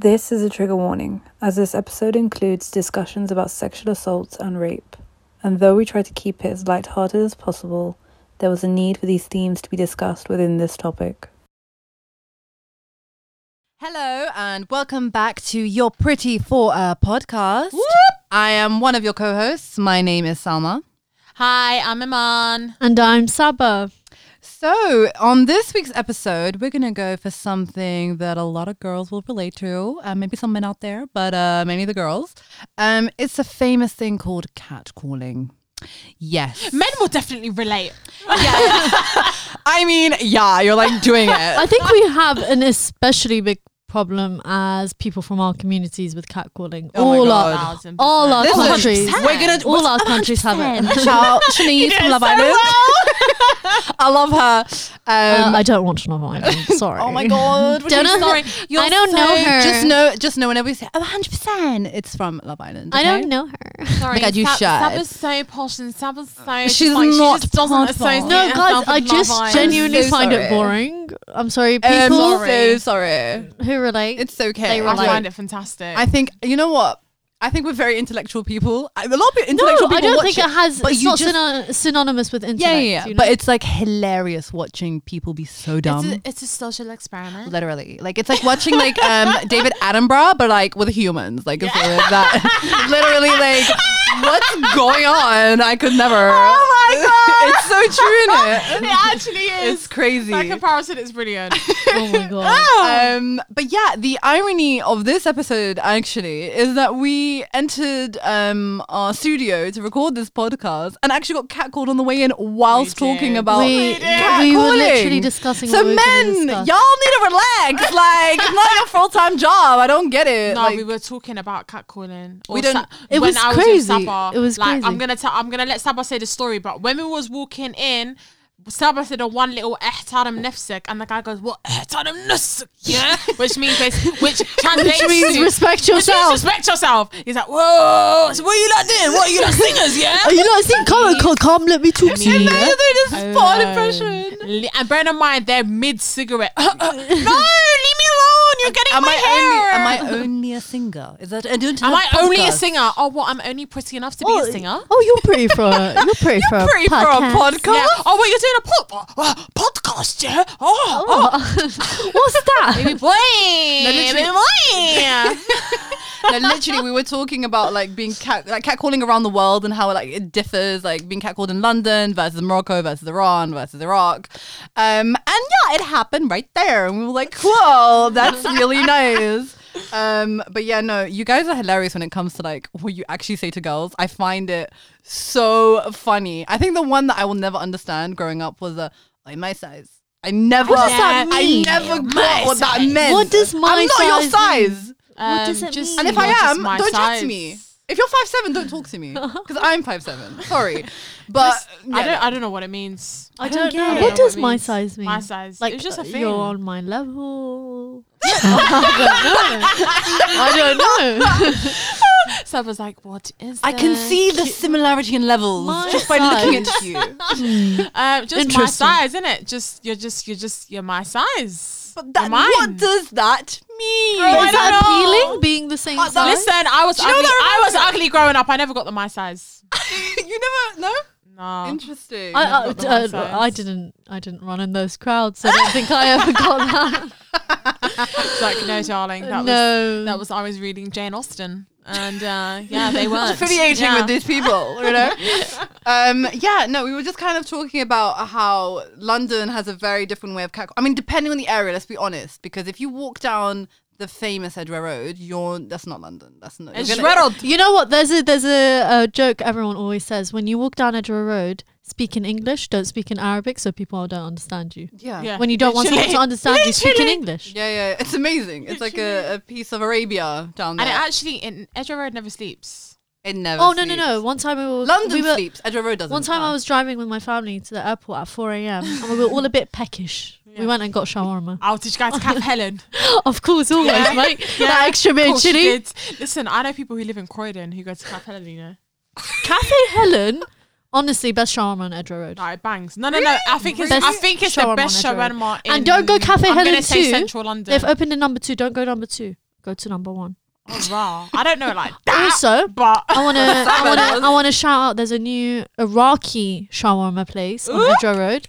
This is a trigger warning, as this episode includes discussions about sexual assaults and rape. And though we try to keep it as light-hearted as possible, there was a need for these themes to be discussed within this topic. Hello and welcome back to your Pretty for a podcast. I am one of your co-hosts. My name is Salma. Hi, I'm Iman. And I'm Saba. So, on this week's episode, we're going to go for something that a lot of girls will relate to, uh, maybe some men out there, but uh, mainly the girls. Um, it's a famous thing called catcalling. Yes. Men will definitely relate. Yeah. I mean, yeah, you're like doing it. I think we have an especially big problem as people from our communities with catcalling. Oh all our all our Listen, countries. we're gonna- all our countries have it. Shout out Shanice from Love Island. I love her. Um, Uh, I don't watch Love Island. Sorry. Oh my god! Don't know sorry. her- You're I don't know her. Just know, just know whenever we say, "Oh, 100 percent," it's from Love Island. I don't know her. Sorry, my God, you Sab- should. Saba's so posh and Saba's so. She's just like, not She just doesn't posh. associate No, guys, I just genuinely so find sorry. it boring. I'm sorry, Um, people so sorry. who relate. It's okay. They I find it fantastic. I think you know what. I think we're very intellectual people. A lot of intellectual people, no, intellectual I don't watch think it, has. but it's you not just- syno- synonymous with intellect. Yeah, yeah, yeah. you know? But it's like hilarious watching people be so dumb. it's, a, it's a social experiment. Literally, like it's like watching like um David Attenborough, but like with humans. Like it's like that. Literally, like what's going on? I could never. Oh my god! It's so true, isn't it? it actually is. It's crazy. that comparison is brilliant. oh my god. Um, but yeah, the irony of this episode actually is that we entered um our studio to record this podcast and actually got catcalled on the way in whilst We talking did. about we, catcalling. we were literally discussing. So what we men, discuss. y'all need to relax. Like it's not your full time job. I don't get it. no, like, we were talking about catcalling. We don't- Sa- It when was I was crazy. With Saba, It was like, crazy. I'm gonna tell. I'm gonna let Saba say the story. But when we was walking in. Saba said a one little ihtaram nafsik and the guy goes, What ihtaram nafsik? Yeah? which means which translates Which means to- respect which means respect yourself. He's like, Whoa, so what are you not doing? What are you not singers, yeah? Are you not seeing? Come, come, come, let me talk to you. no, yeah? they just spot Alone. impression. And bear in mind, they're mid cigarette. no, leave me alone. You're getting Am my I hair. only am I only a singer? Is that I don't Am I have only a singer? Oh, what? I'm only pretty enough to be a singer. Oh, you're pretty for a, you're pretty for a for a podcast. podcast. Yeah. Oh, what you're doing a pod- uh, yeah? Oh, oh. What's that? baby boy, baby boy. no, literally, we were talking about like being cat, like catcalling around the world and how like it differs, like being catcalled in London versus Morocco versus Iran versus Iraq. Um, and yeah, it happened right there, and we were like, "Whoa, that's really nice." Um, but yeah, no, you guys are hilarious when it comes to like what you actually say to girls. I find it so funny. I think the one that I will never understand growing up was a like my size. I never, What does that mean? I never My got what that size. meant. What does my size meant? I'm not your size size. What does Um, it just- mean? And if I am, my don't chat size. to me. If you're five seven, don't talk to me because I'm five seven. Sorry, but I yeah, don't. I don't know what it means. I don't don't get know. it. What does know my means. size mean? My size. Like it's just a uh, thing. you're on my level. I don't know. I don't know. Saba's like, what is? I can this?" see the similarity in levels My just by looking at you. Um, just my Interesting. size, isn't it? Just you're just you're just you're my size. But that, You're mine. what does that mean? I Is don't that know. appealing? Being the same Uh, size? Listen, I was you know ugly. that I was reminds ugly growing up. I never got the my size. you never no. No. Interesting. I, I, uh. I didn't. I didn't run in those crowds. So I don't think I ever got that. It's like no, darling. That was no, that was I was reading Jane Austen, and uh, yeah, they weren't affiliating Yeah. with these people, you know. um, yeah, no, we were just kind of talking about how London has a very different way of catcall. I mean, depending on the area, let's be honest, because if you walk down the famous Edgware Road, you're that's not London. That's not. It's you're gonna- Gerald. You know what? There's a there's a, a joke everyone always says when you walk down Edgware Road, speak in English, don't speak in Arabic, so people don't understand you. Yeah. Yeah. When you don't want someone to Literally. understand you, speak in English. Yeah, yeah, it's amazing. It's like a, a piece of Arabia down there. And it actually, in Edgware Road never sleeps. It never. Oh no no no! One time we were London we were, sleeps. Edgware Road doesn't. One time I was driving with my family to the airport at 4 a.m. and we were all a bit peckish. Yeah. We went and got shawarma. Oh, did you guys Cap Helen? of course, always, Yeah. mate. Yeah, that extra Of bit you chili. Listen, I know people who live in Croydon who go to Cafe Helen, you know. Cafe Helen, honestly, best shawarma on Edgware Road. No, it bangs. No, no, no. I think it's Best I think it's the best shawarma in And don't go Cafe I'm Helen say too. Central London. They've opened in number two. Don't go number two. go to number one. Oh, rah. I don't know like that. Also, but I wanna, I wanna, I wanna shout out. There's a new Iraqi shawarma place on Edgware Road.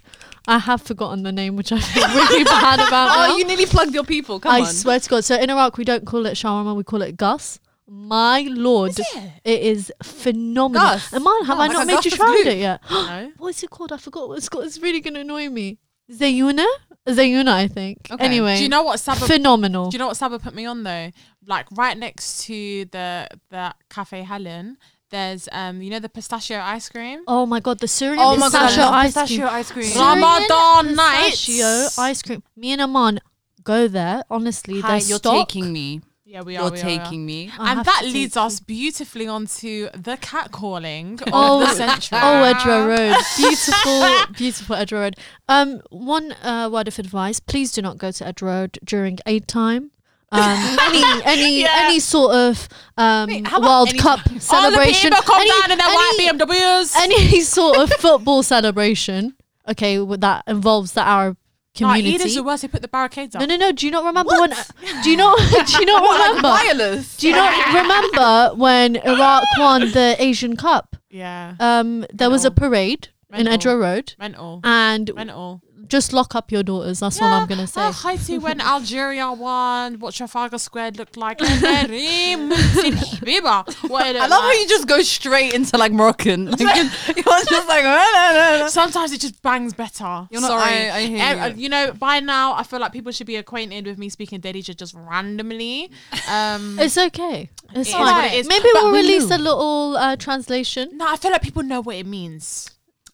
I have forgotten the name, which I feel really bad about. Oh, now. you nearly plugged your people. Come I on. swear to God. So in Iraq, we don't call it shawarma, we call it gus. My lord, it is phenomenal. Gus? Iman, have Oh, I like not made you Gus tried glue. it yet? no. what is it called? I forgot what it's called. It's really going to annoy me. Zayuna? Zayuna, I think. Okay. Anyway, Do you know what Saba? phenomenal. Do you know what Saba put me on though? Like right next to the the Cafe Helen, there's um you know the pistachio ice cream. oh my God, the Syrian oh my god, pistachio ice pistachio cream. ice cream. Syrian Ramadan nights. pistachio ice cream. Me and Iman go there. Honestly, Hi, you're stock. taking me. Yeah, we are. You're we are, we are. taking me. I and that leads us beautifully onto the catcalling Oh, of the century. Oh, Edgware Road. Beautiful, beautiful Edgware Road. Um, one uh, word of advice: please do not go to Edgware Road during Eid time. Um, any any Yeah. any sort of um, Wait, World any Cup time? All the people come any, down in their white BMWs. any sort of football celebration. Okay, that involves the Arab community. Is the worst. They put the barricades up. no, no, no. Do you not remember when? Do you not? Do you not What, like remember? Do you not remember when Iraq won the Asian Cup? Yeah. Um, there was a Mental. parade in Mental. Edgware Road, Mental. and Mental. Just lock up your daughters. That's all I'm gonna say. Oh, Haiti when Algeria won, what Trafalgar Square looked like. and then Rim- Habiba. What it I love looked how you just go straight into like Moroccan. Like, you're, you're just like, "Ah, nah, nah, nah." Sometimes it just bangs better. You're not- Sorry. I- I hear Eh, uh, you. you know, by now I feel like people should be acquainted with me speaking Darija just randomly. Um, It's okay. It's It is fine. what it is. Maybe But we'll release knew. a little uh, translation. no, I feel like people know what it means.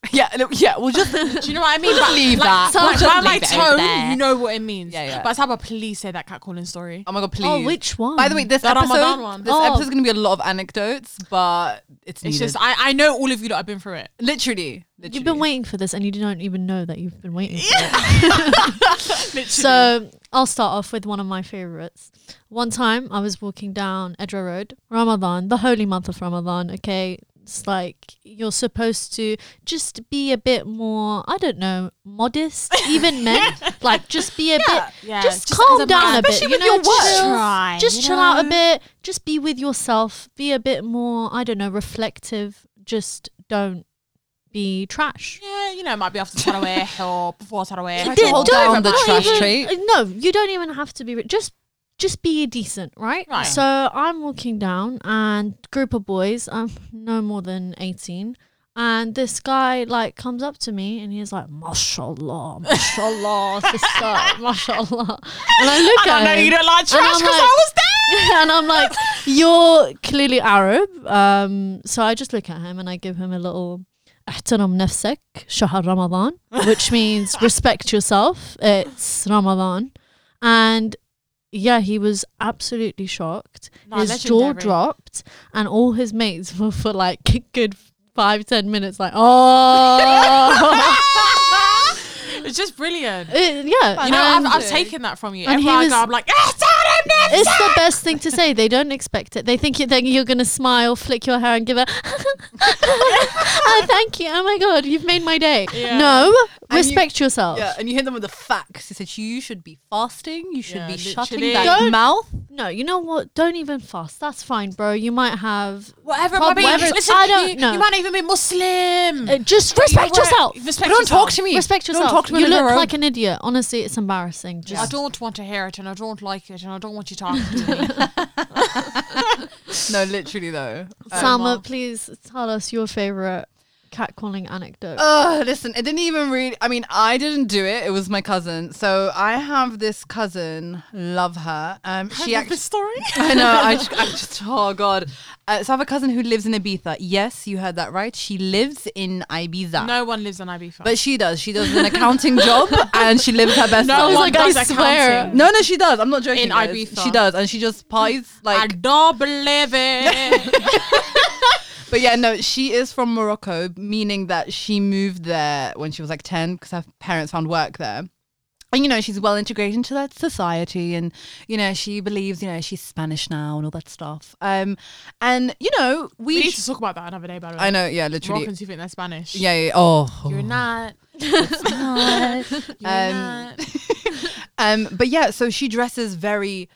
yeah, no, yeah. We'll just Do you know what I mean? But leave like, that. Like, We'll just by my leave it tone, there. you know what it means. Yeah, yeah. But how about please say that catcalling story? Oh my god, oh, please. Oh, which one? By the way, this The Ramadan episode, one. this Oh. episode is gonna be a lot of anecdotes, but it's It's needed. just I, I know all of you that have been through it. literally, literally. you've been waiting for this, and you don't even know that you've been waiting. For it. Literally. So I'll start off with one of my favorites. One time I was walking down Edra Road, Ramadan, the holy month of Ramadan. Okay, it's like you're supposed to just be a bit more, I don't know, modest. Even men, like just be a bit, yeah, just, just calm down man. a bit. You know, your work. chill, Try, just you chill out a bit. Just be with yourself. Be a bit more, I don't know, reflective. Just don't be trash. Yeah, you know, it might be after Taraweh or before Taraweh. Try to hold down the not trash even- trait. No, you don't even have to be. Just, just be decent, right? Right. So I'm walking down, and group of boys, um, no more than eighteen, and this guy like comes up to me, and he's like, "Mashallah, mashallah, sister, mashallah," and I look I at know him, you don't like and trash I'm because like- I was there. and I'm like, "You're clearly Arab." Um, so I just look at him, and I give him a little. احترم نفسك شهر رمضان which means respect yourself it's Ramadan and yeah he was absolutely shocked. No, his jaw dropped and all his mates were for like good five ten minutes like oh. It's just brilliant. It- yeah You know, I've, I've taken that from you. and he Everywhere I go, I'm like, it's the best thing to say. They don't expect it. They think you you're gonna smile flick your hair and give a oh, thank you. Oh my god you've made my day. Yeah. no And you- respect yourself Yeah, and you hit them with the facts. He said you should be fasting. You should Yeah, be shutting literally. that Don't- mouth. No, you know what? Don't even fast. That's fine, bro. You might have. Whatever, Prob- Bobby. whatever- Listen, I don't you, know. you might not even be Muslim. Uh, just But you respect were- yourself. Respect Don't yourself. talk to me. Respect yourself. Don't talk to me you in a look row. like an idiot. Honestly, it's embarrassing. I don't want to hear it, and I don't like it, and I don't want you talking to me. No, literally though. Um, Salma, Mom. please tell us your favorite catcalling anecdote. Oh, listen, it didn't even read. I mean, I didn't do it. It was my cousin. So I have this cousin. Love her. Um, she love actually. this story. I know. I just, I just. Oh God. Uh, so I have a cousin who lives in Ibiza. Yes, you heard that right. She lives in Ibiza. No one lives on Ibiza. But she does. She does an accounting job, and she lives her best No life. was one like, I does swear. accounting. No, no, she does. I'm not joking. In guys. Ibiza. she does, and she just parties like I don't believe it. But yeah, no, she is from Morocco, meaning that she moved there when she was like ten because her parents found work there. And you know, she's well integrated into that society, and you know, she believes you know she's Spanish now and all that stuff. Um, and you know, we. we need to talk about that another day, by the way. I know, yeah, literally. Moroccans who think they're Spanish. Yeah, yeah. Oh, You're not. not. You're Um, not. um, but yeah, so she dresses very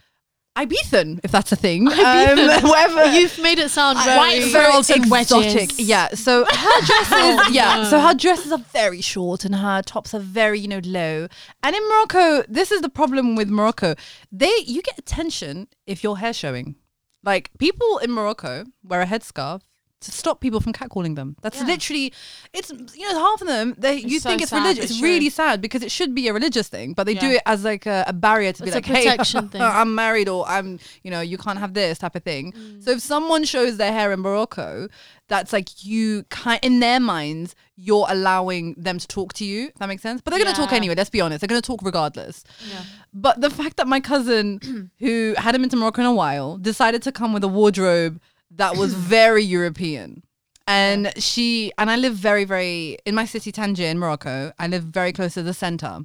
Ibethan, if that's a thing. Ibethan. Um, whatever. You've made it sound very. White very in exotic. wedges. Yeah. So her dresses, yeah. no. So her dresses are very short and her tops are very, you know, low. And in Morocco, this is the problem with Morocco. They you get attention if your hair's showing. Like people in Morocco wear a headscarf to stop people from catcalling them. That's Yeah. literally it's you know half of them they you so think it's sad, religious. but It's really sad because it should be a religious thing, but they do it as like a, a barrier to be It's a like, hey. I'm married or I'm you know you can't have this type of thing. Mm. So if someone shows their hair in Morocco, that's like you kind in their minds you're allowing them to talk to you. If that makes sense. But they're gonna talk anyway. Let's be honest. They're gonna talk regardless. Yeah. But the fact that my cousin, who hadn't been to Morocco in a while, decided to come with a wardrobe that was very European. And she and I live very, very in my city Tangier in Morocco. I live very close to the center,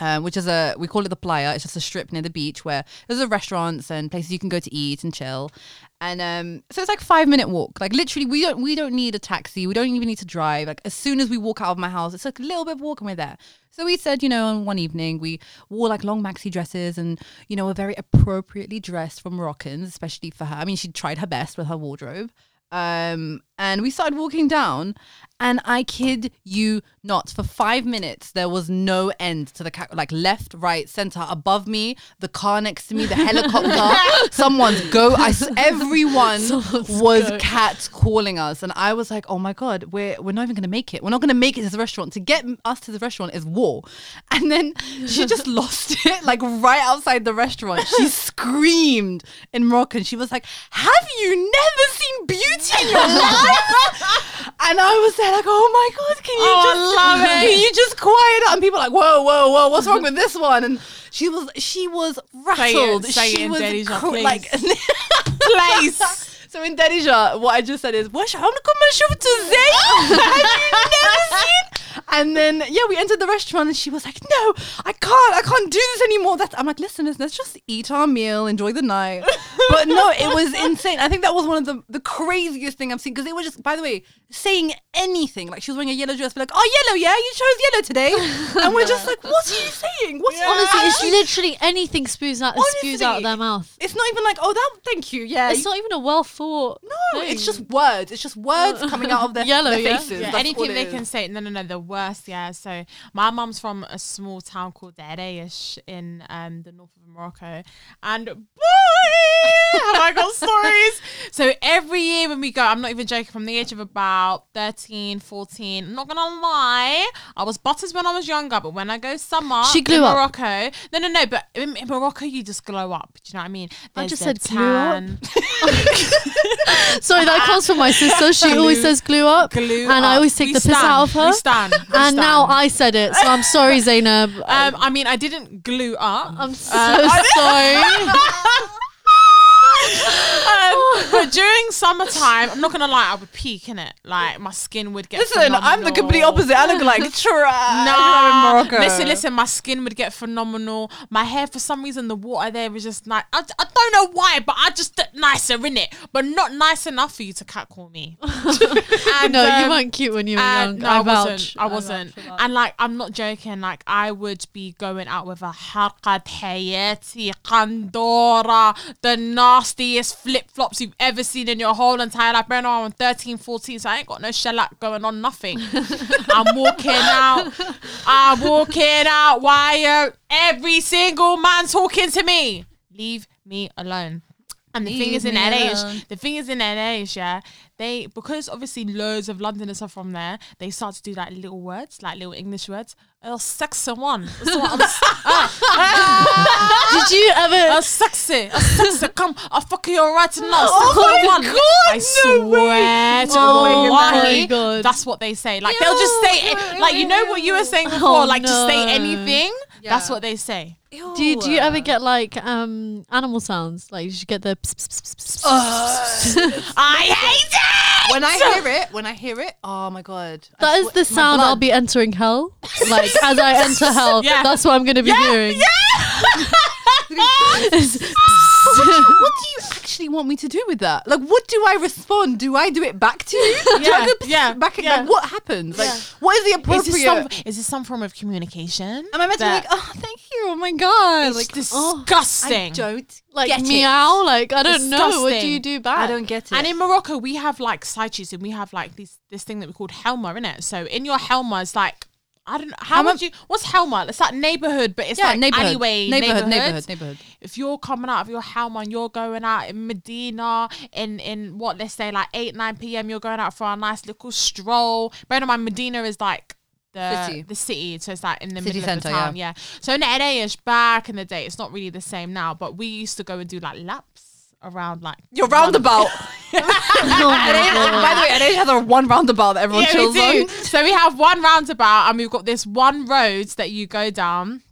um, which is a we call it the playa. It's just a strip near the beach where there's a restaurants and places you can go to eat and chill. And um, so it's like five minute walk. Like literally, we don't we don't need a taxi. We don't even need to drive. Like as soon as we walk out of my house, it's like a little bit of walk and we're there. So we said, you know, on one evening we wore like long maxi dresses and you know were very appropriately dressed for Moroccans, especially for her. I mean, she tried her best with her wardrobe. Um, and we started walking down, and I kid you not, for five minutes there was no end to the cat, like left, right, center, above me, the car next to me, the helicopter, someone's go. I s- everyone Someone's was goat. cat calling us, and I was like, oh my god, we're we're not even gonna make it. We're not gonna make it to the restaurant. To get us to the restaurant is war. And then she just lost it, like right outside the restaurant. She screamed in Moroccan. She was like, "Have you never seen beauty in your life?" and I was there like, "Oh my god, can you Oh, I just love it. Can you just quiet up?" And people are like, "Whoa, whoa, whoa, what's wrong with this one?" And she was she was rattled. say she it in was Darija, cr- please. like Place. So in Darija, what I just said is, "Wash عمركم ما شفتوا زي?" Have you never seen? And then yeah, we entered the restaurant, and she was like, "No, I can't, I can't do this anymore." That's I'm like, "Listen, let's just eat our meal, enjoy the night." But no, it was insane. I think that was one of the the craziest thing I've seen because they were just, by the way, saying anything. Like she was wearing a yellow dress, be like, "Oh, yellow, yeah, you chose yellow today," and we're just like, "What are you saying? What's Honestly, it's literally anything spews out spews out of their mouth. It's not even like, oh, that. Thank you. Yeah, It's not even a well thought. no, it's just words. It's just words coming out of their, Yellow, their faces. Yeah, That's anything they is. can say. No, no, no. The worst. Yeah. So my mum's from a small town called Larache in um, the north of Morocco, and boy, have I got stories. So every year when we go, I'm not even joking. From the age of about 13, 14, I'm not gonna lie, I was butters when I was younger, but when I go summer, She in up. Morocco. No, no, no. But in, in Morocco, you just glow up. Do you know what I mean? I just said glue up. tan. Sorry, that comes from my sister. She always says glue up, Glue and I up. always take We the piss stand. out of her. We stand. We and now stand. I said it, so I'm sorry, Zainab. Um, I mean, I didn't glue up. I'm so Uh, sorry. um, but during summertime, I'm not gonna lie, I would peak in it. Like my skin would get. Listen, phenomenal. I'm the complete opposite. I look like trash. Nah, in Morocco. listen, listen. My skin would get phenomenal. My hair, for some reason, the water there was just nice. I, I don't know why, but I just look nicer in it, but not nice enough for you to catcall me. and, no, um, you weren't cute when you were young. No, I, I wasn't. I wasn't. I and like, I'm not joking. Like, I would be going out with a harqad hayati qandora, the nasty nastiest flip flops you've ever seen in your whole entire life. Bear in I'm 13, 14, so I ain't got no shellac going on, nothing. I'm walking out. I'm walking out. Why are every single man talking to me? Leave me alone. And the thing is in LA, is, the thing is in LA, age, yeah, they because obviously loads of Londoners are from there. They start to do like little words, like little English words. Oh, sexy one. That's what I'm s- ah. Did you ever? a sexy, a sexy. Come, I'll fuck you right now. Oh my one. God, I no swear to oh, oh my God. that's what they say. Like they'll just say, it, like you know what you were saying before, Oh, like just say no. Anything. That's what they say. Do you, do you ever get like um animal sounds? Like you should get the. Pss, pss, pss, pss, pss. I hate it. when I hear it, when I hear it, oh my god, I That is the my sound I'll be entering hell. Like as I enter hell, Yeah. that's what I'm going to be Yeah, hearing. what, do you, what do you actually want me to do with that? Like, what do I respond? Do I do it back to you? do I Yeah, yeah, back? yeah. Like, what happens? Like, Yeah. what is the Is appropriate? this, some, is this some form of communication? Am I meant to be like, oh, thank you, oh my god, It's like, oh, disgusting. I don't Like get it. meow. Like I don't know. What do you do back? I don't get it. And in Morocco, we have like side and we have like this this thing that we called Helma, in it. So in your Helma, it's like I don't know how would you what's Helma? It's that neighborhood, but it's yeah, like neighborhood, alleyway neighborhood, neighborhood. neighborhood. If you're coming out of your Helma and you're going out in Medina in in what let's say like eight nine p.m. You're going out for a nice little stroll. Bear in mind, Medina is like. The City. the city, so it's like in the City middle of the town, yeah. So in Larache, back in the day, it's not really the same now, but we used to go and do like laps around like Your roundabout. Oh by the way, Ade has a one roundabout that everyone yeah, chills we on. So we have one roundabout and we've got this one road that you go down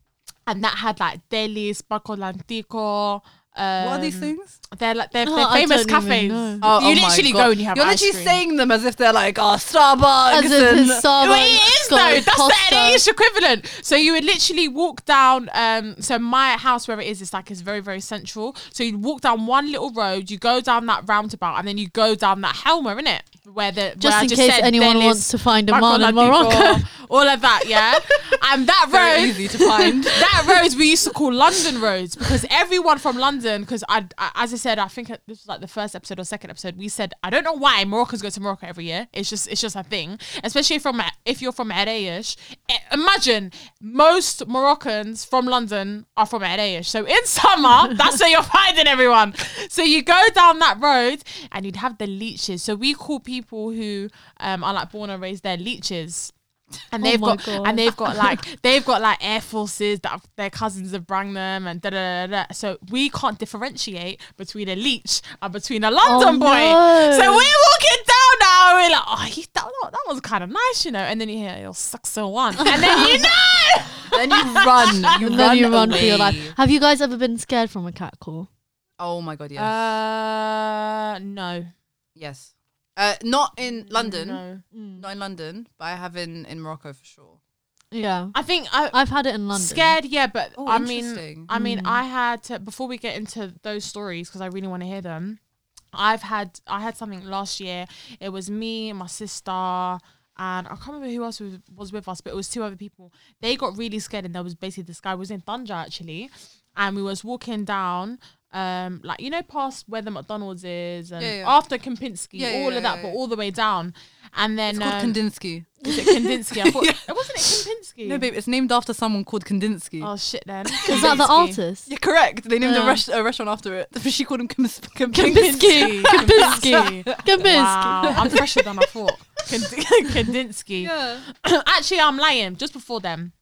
and that had like delis, Bacolantico. Um, What are these things? They're like they're, Oh, they're I famous cafes. know. Oh, you oh literally go and you have You're ice literally cream. saying them as if they're like, oh, Starbucks. As if and- it's Starbucks. Well, it is though. That's Costa. the English equivalent. So you would literally walk down. Um, so my house where it is, it's like it's very very central. So you walk down one little road, you go down that roundabout, and then you go down that Helma, innit? Where the where Just I in just case said anyone wants to find a man in Morocco. all of that, yeah. and that Very road, easy to find. that roads we used to call London roads because everyone from London, because I, I, as I said, I think this was like the first episode or second episode. We said I don't know why Moroccans go to Morocco every year. It's just it's just a thing, especially from if you're from Larache. Eh, imagine most Moroccans from London are from Larache. So in summer, that's where you're finding everyone. So you go down that road and you'd have the leeches. So we call people who um, are like born and raised there leeches. And Oh they've my got God. and they've got like they've got like air forces that their cousins have brung them and da da da da. So we can't differentiate between a leech and between a London Oh, boy. no. So we're walking down now. and We're like, oh, he, that, that was kind of nice, you know. And then you hear you're six so one, and then you know. then you run. You and run then you run for your life. Have you guys ever been scared from a cat call? Oh my god, yes. Uh, no, yes. Uh, not in London. No, Not in London, but I have in, in Morocco for sure. Yeah, I think I. I've had it in London. Scared, yeah, but Oh, I mean, interesting. I mean, Mm. I had to before we get into those stories because I really want to hear them. I've had I had something last year. It was me, and my sister, and I can't remember who else was, was with us, but it was two other people. They got really scared, and there was basically this guy was in Thunder actually, and we was walking down. Um, like you know, past where the McDonald's is, and Yeah, yeah. after Kempinski, Yeah, all yeah, of that, yeah, but all the way down, and then It's called um, Kandinsky. is it Kandinsky? I thought it wasn't it Kempinski. No, babe, it's named after someone called Kandinsky. Oh shit, then Is that the Kandinsky. artist? Yeah, correct. They named Yeah. a, res- a restaurant after it. She called him Kams- Kam- Kempinski. Kempinski. Kempinski. Wow, I'm fresher than I thought. Kandinsky. Yeah. Actually, I'm lying. Just before them.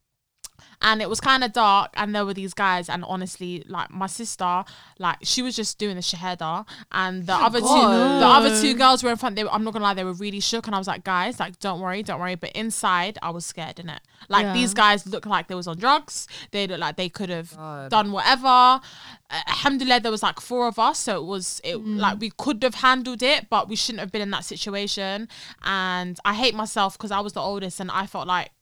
And it was kind of dark, and there were these guys. And honestly, like my sister, like she was just doing the shahada, and the other two, the other two girls were in front. They, were, I'm not gonna lie, they were really shook, and I was like, guys, like, don't worry, don't worry. But inside, I was scared in it. Like Yeah. these guys looked like they was on drugs. They looked like they could have done whatever. Uh, alhamdulillah, there was like four of us, so it was it like we could have handled it, but we shouldn't have been in that situation. And I hate myself because I was the oldest, and I felt like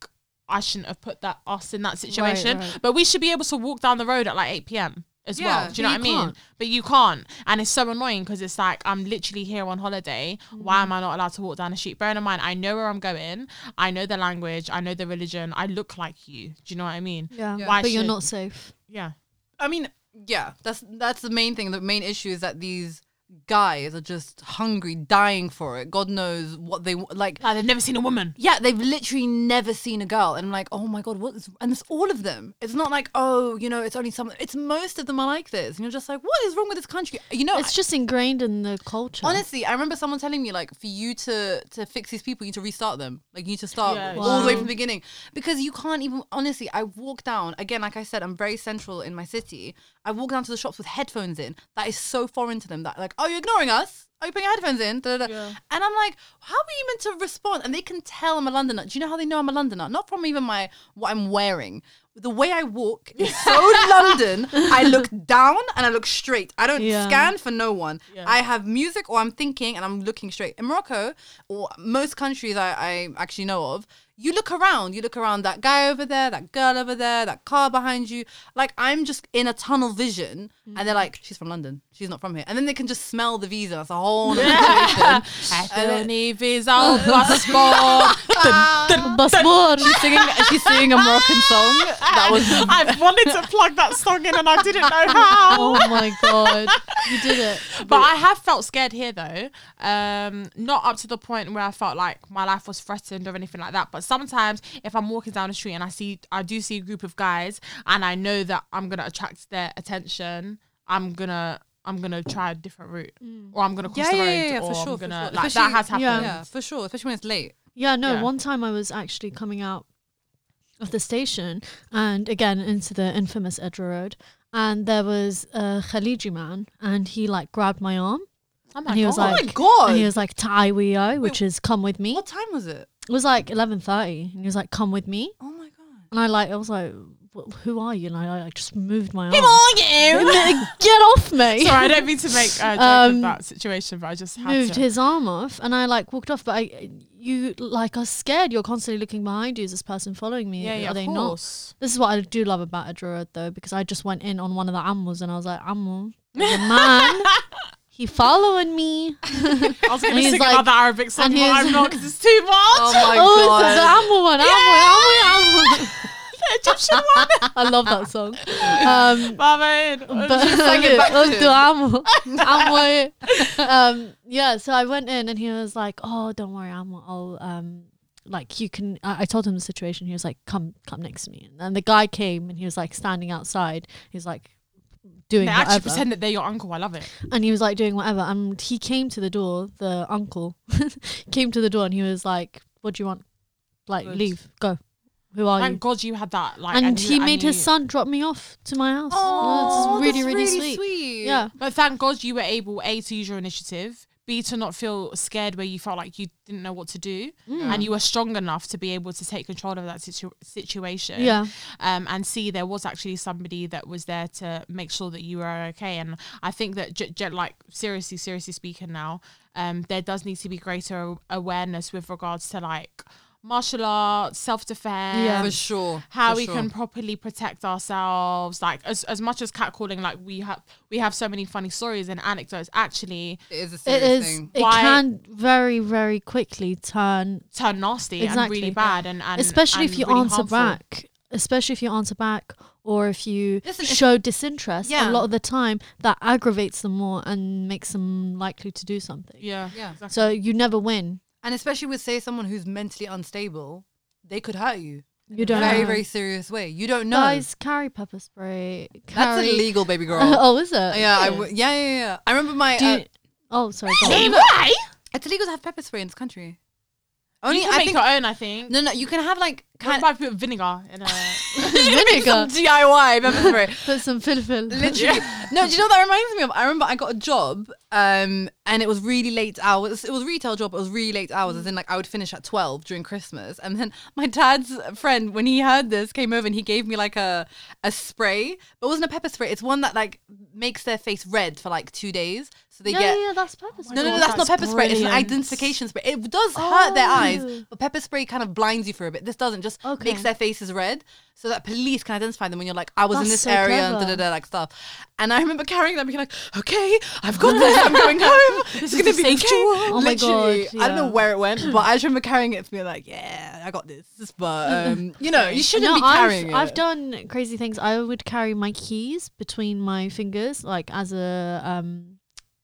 I shouldn't have put that us in that situation. right. But we should be able to walk down the road at like eight p.m. as Yeah, well. Do you know but what I you mean? can't. But you can't, and it's so annoying because it's like I'm literally here on holiday. Why Mm. am I not allowed to walk down the street? Bearing in mind, I know where I'm going. I know the language. I know the religion. I look like you. Do you know what I mean? Yeah, Yeah. Why but you're should- not safe. Yeah. I mean, yeah, that's that's the main thing. The main issue is that these guys are just hungry, dying for it. God knows what they like. Like they've never seen a woman. Yeah, they've literally never seen a girl, and I'm like, oh my god, what? Is, and it's all of them. It's not like, oh, you know, it's only some. It's most of them are like this, and you're just like, what is wrong with this country? You know, It's just ingrained in the culture. Honestly, I remember someone telling me like for you to to fix these people, you need to restart them. Like you need to start Yeah, all the way from the beginning because you can't even. Honestly, I walk down again. Like I said, I'm very central in my city. I walk down to the shops with headphones in. That is so foreign to them. That like, oh, you're ignoring us. Are you putting your headphones in? Da, da, da. Yeah. And I'm like, how are you meant to respond? And they can tell I'm a Londoner. Do you know how they know I'm a Londoner? Not from even my what I'm wearing. The way I walk is so London. I look down and I look straight. I don't Yeah. scan for no one. Yeah. I have music or I'm thinking and I'm looking straight. In Morocco or most countries I, I actually know of, you look around, you look around that guy over there, that girl over there, that car behind you. Like I'm just in a tunnel vision, and they're mm. like, "She's from London. She's not from here." And then they can just smell the visa. That's a whole other situation. Anthony Vizal passport. Basbor. She's singing. She's singing a Moroccan song. That was I wanted to plug that song in and I didn't know how. Oh my god, you did it. But I have felt scared here though. Um, not up to the point where I felt like my life was threatened or anything like that. But sometimes if I'm walking down the street and I see I do see a group of guys and I know that I'm gonna attract their attention, I'm gonna I'm gonna try a different route. Mm. Or I'm gonna cross yeah, the road. yeah, yeah, or for sure, I'm gonna sure. like Especially- that has happened. Yeah. yeah, for sure. Especially when it's late. Yeah, no. Yeah. One time I was actually coming out of the station and again into the infamous Edra Road, and there was a Khaliji man, and he like grabbed my arm, Oh my and he was God. Oh like, my god! and he was like Taiwio, which is come with me. what time was it? It was like eleven thirty, and he was like, "Come with me," Oh my god! and I like, I was like, "Wh- "Who are you?" And I like just moved my arm. Who are you? Get off me! Sorry, I don't mean to make a joke Um, of that situation, but I just had moved to. his arm off and I like walked off but I you like are scared you're constantly looking behind you is this person following me yeah, yeah, are of they not course. this is what I do love about Edra though because I just went in on one of the animals and I was like Ammo there's a man he following me I was going And to he's sing like- another Arabic song, but he's- I'm not because it's too much. Oh my oh god! it's the Ammo one Ammo Ammo Ammo the Egyptian one. I love that song um but sang it back to him. do Ammo. Ammo. um yeah so I went in and he was like oh don't worry Ammo I'll um like you can I, I told him the situation he was like come come next to me and then the guy came and he was like standing outside he was like doing they actually pretend that they're your uncle. I love it. and he was like doing whatever and he came to the door the uncle came to the door and he was like what do you want like Good. leave go who are Thank you God you had that. Like, and he made his son drop me off to my house Oh, it's really that's really, sweet. yeah But thank God you were able a to use your initiative, b to not feel scared where you felt like you didn't know what to do, Mm. and you were strong enough to be able to take control of that situ- situation. yeah um, and see there was actually somebody that was there to make sure that you were okay. And I think that, j- j- like, seriously, seriously speaking now, um, there does need to be greater awareness with regards to, like, martial arts, self defense. Yeah. for sure. How for we sure. can properly protect ourselves, like as as much as catcalling, like we have we have so many funny stories and anecdotes. Actually, It is a serious is thing. it Why- can very very quickly turn turn nasty Exactly. and really bad, and, and especially if you really answer harmful. back especially if you answer back or if you Listen, if- show disinterest Yeah. a lot of the time that aggravates them more and makes them likely to do something Yeah, Yeah. exactly. so you never win And especially with say someone who's mentally unstable, they could hurt you. you don't very know. very serious way. You don't know. guys carry pepper spray That's illegal, baby girl. oh is it yeah, I w- yeah, yeah, yeah. I remember my. Do uh, you- oh sorry. It's illegal to have pepper spray in this country. Only you can I make think. your own. I think. No, no, you can have like Kind of put vinegar in a. vinegar DIY pepper spray. put some filfil Literally. No, do you know what that reminds me of? I remember I got a job, um, and it was really late hours. It was a retail job. It was really late hours, as in like I would finish at twelve during Christmas. And then my dad's friend, when he heard this, came over and he gave me like a a spray, but it wasn't a pepper spray. It's one that like makes their face red for like two days, so they yeah, get. yeah yeah that's pepper spray No, no, no, that's, not that's pepper spray. It's an brilliant. identification spray. It does hurt their eyes, Oh. but pepper spray kind of blinds you for a bit. This doesn't, just Okay. makes their faces red so that police can identify them when you're like, I was in this so area and da da da like stuff. And I remember carrying them being like, okay, I've got this. I'm going home. This is is gonna be okay. Oh my Literally, God, I don't know where it went, but I just remember carrying it to be like, yeah, I got this. But um, you know, you shouldn't no, be carrying I've, it. I've done crazy things. I would carry my keys between my fingers, like as a um,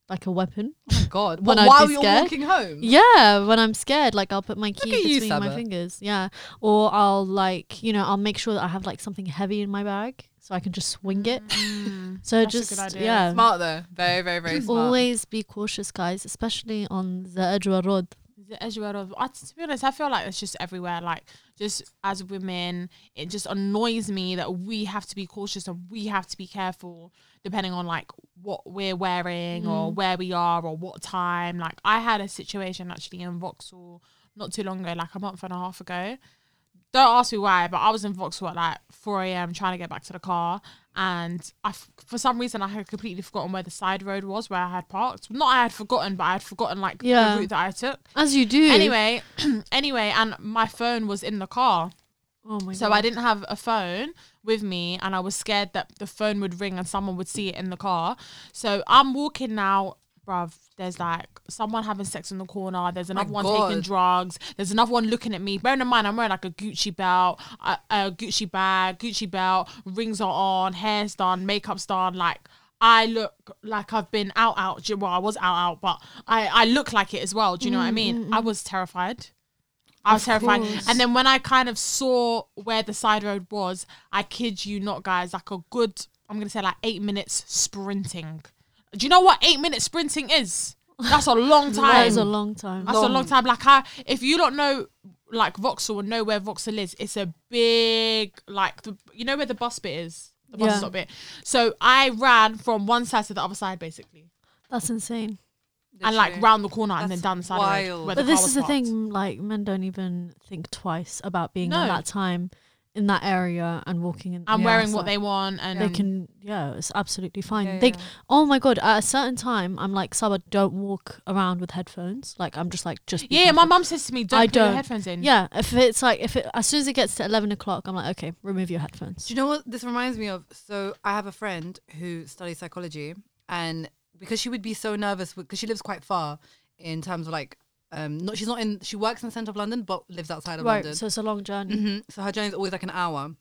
like a weapon. Oh God, when I'd while you're walking home. Yeah, when I'm scared, like I'll put my keys at you, between my fingers. Yeah, or I'll like you know I'll make sure that I have like something heavy in my bag so I can just swing it. Mm, So just good idea. yeah, Smart though, very, very, very smart. always be cautious, guys, especially on the Ajwa Road. Edgware of, I, to be honest, I feel like it's just everywhere. Like, just as women, it just annoys me that we have to be cautious and we have to be careful depending on like what we're wearing or mm. where we are or what time. Like, I had a situation actually in Vauxhall not too long ago, like a month and a half ago. Don't ask me why, but I was in Vauxhall at like 4 a.m. trying to get back to the car, and I for some reason I had completely forgotten where the side road was where I had parked. Not I had forgotten, but I had forgotten like Yeah. the route that I took. As you do. Anyway, anyway, and my phone was in the car. Oh my So god. I didn't have a phone with me and I was scared that the phone would ring and someone would see it in the car. So I'm walking now, bruv. There's like someone having sex in the corner. There's another one taking drugs. There's another one looking at me. Bearing in mind, I'm wearing like a Gucci belt, a, a Gucci bag, Gucci belt, rings are on, hair's done, makeup's done. Like, I look like I've been out, out. Well, I was out, out, but I, I look like it as well. Do you know what I mean? I was terrified. I was terrified. course. And then when I kind of saw where the side road was, I kid you not, guys, like a good, I'm going to say like eight minutes sprinting. Do you know what eight minutes sprinting is? That's a long time. That is a long time. That's a long time. Like, I, if you don't know, like Vauxhall and know where Vauxhall is, it's a big, like, the, you know where the bus bit is? The bus Yeah. stop bit. So I ran from one side to the other side, basically. That's insane. And like round the corner and then down the side of the road wild. where But the this car is was the parked. thing, like men don't even think twice about being No. in that time in that area and walking in And Yeah. wearing so what they want and they can yeah, it's absolutely fine. Yeah, they yeah. oh my god, at a certain time I'm like, Saba, don't walk around with headphones. Like I'm just like just be Yeah, my careful. mum says to me, "Don't I put your don't. headphones in." Yeah, if it's like if it as soon as it gets to eleven o'clock, I'm like, okay, remove your headphones. Do you know what this reminds me of? So I have a friend who studies psychology, and because she would be so nervous because she lives quite far in terms of like, um, not she's not in. She works in the centre of London, but lives outside of Right, London. so it's a long journey. hmm So her journey is always like an hour.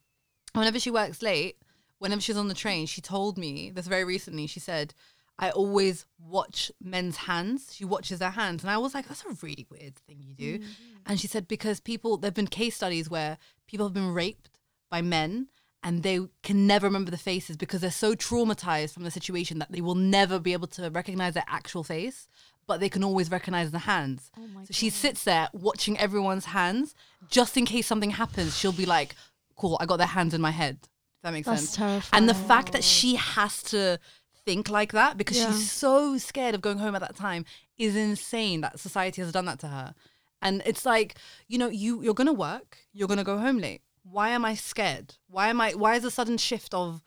Whenever she works late, whenever she's on the train, she told me this very recently. She said, "I always watch men's hands." She watches their hands, and I was like, "That's a really weird thing you do." And she said because people, there've been case studies where people have been raped by men. And they can never remember the faces because they're so traumatized from the situation that they will never be able to recognize their actual face, but they can always recognize the hands. Oh my so she sits there watching everyone's hands just in case something happens. She'll be like, "Cool, I got their hands in my head." If that makes That's sense. terrifying. And the fact that she has to think like that because Yeah. she's so scared of going home at that time is insane. That society has done that to her, and it's like, you know, you you're gonna work, you're gonna go home late. Why am I scared? Why am I? Why is a sudden shift of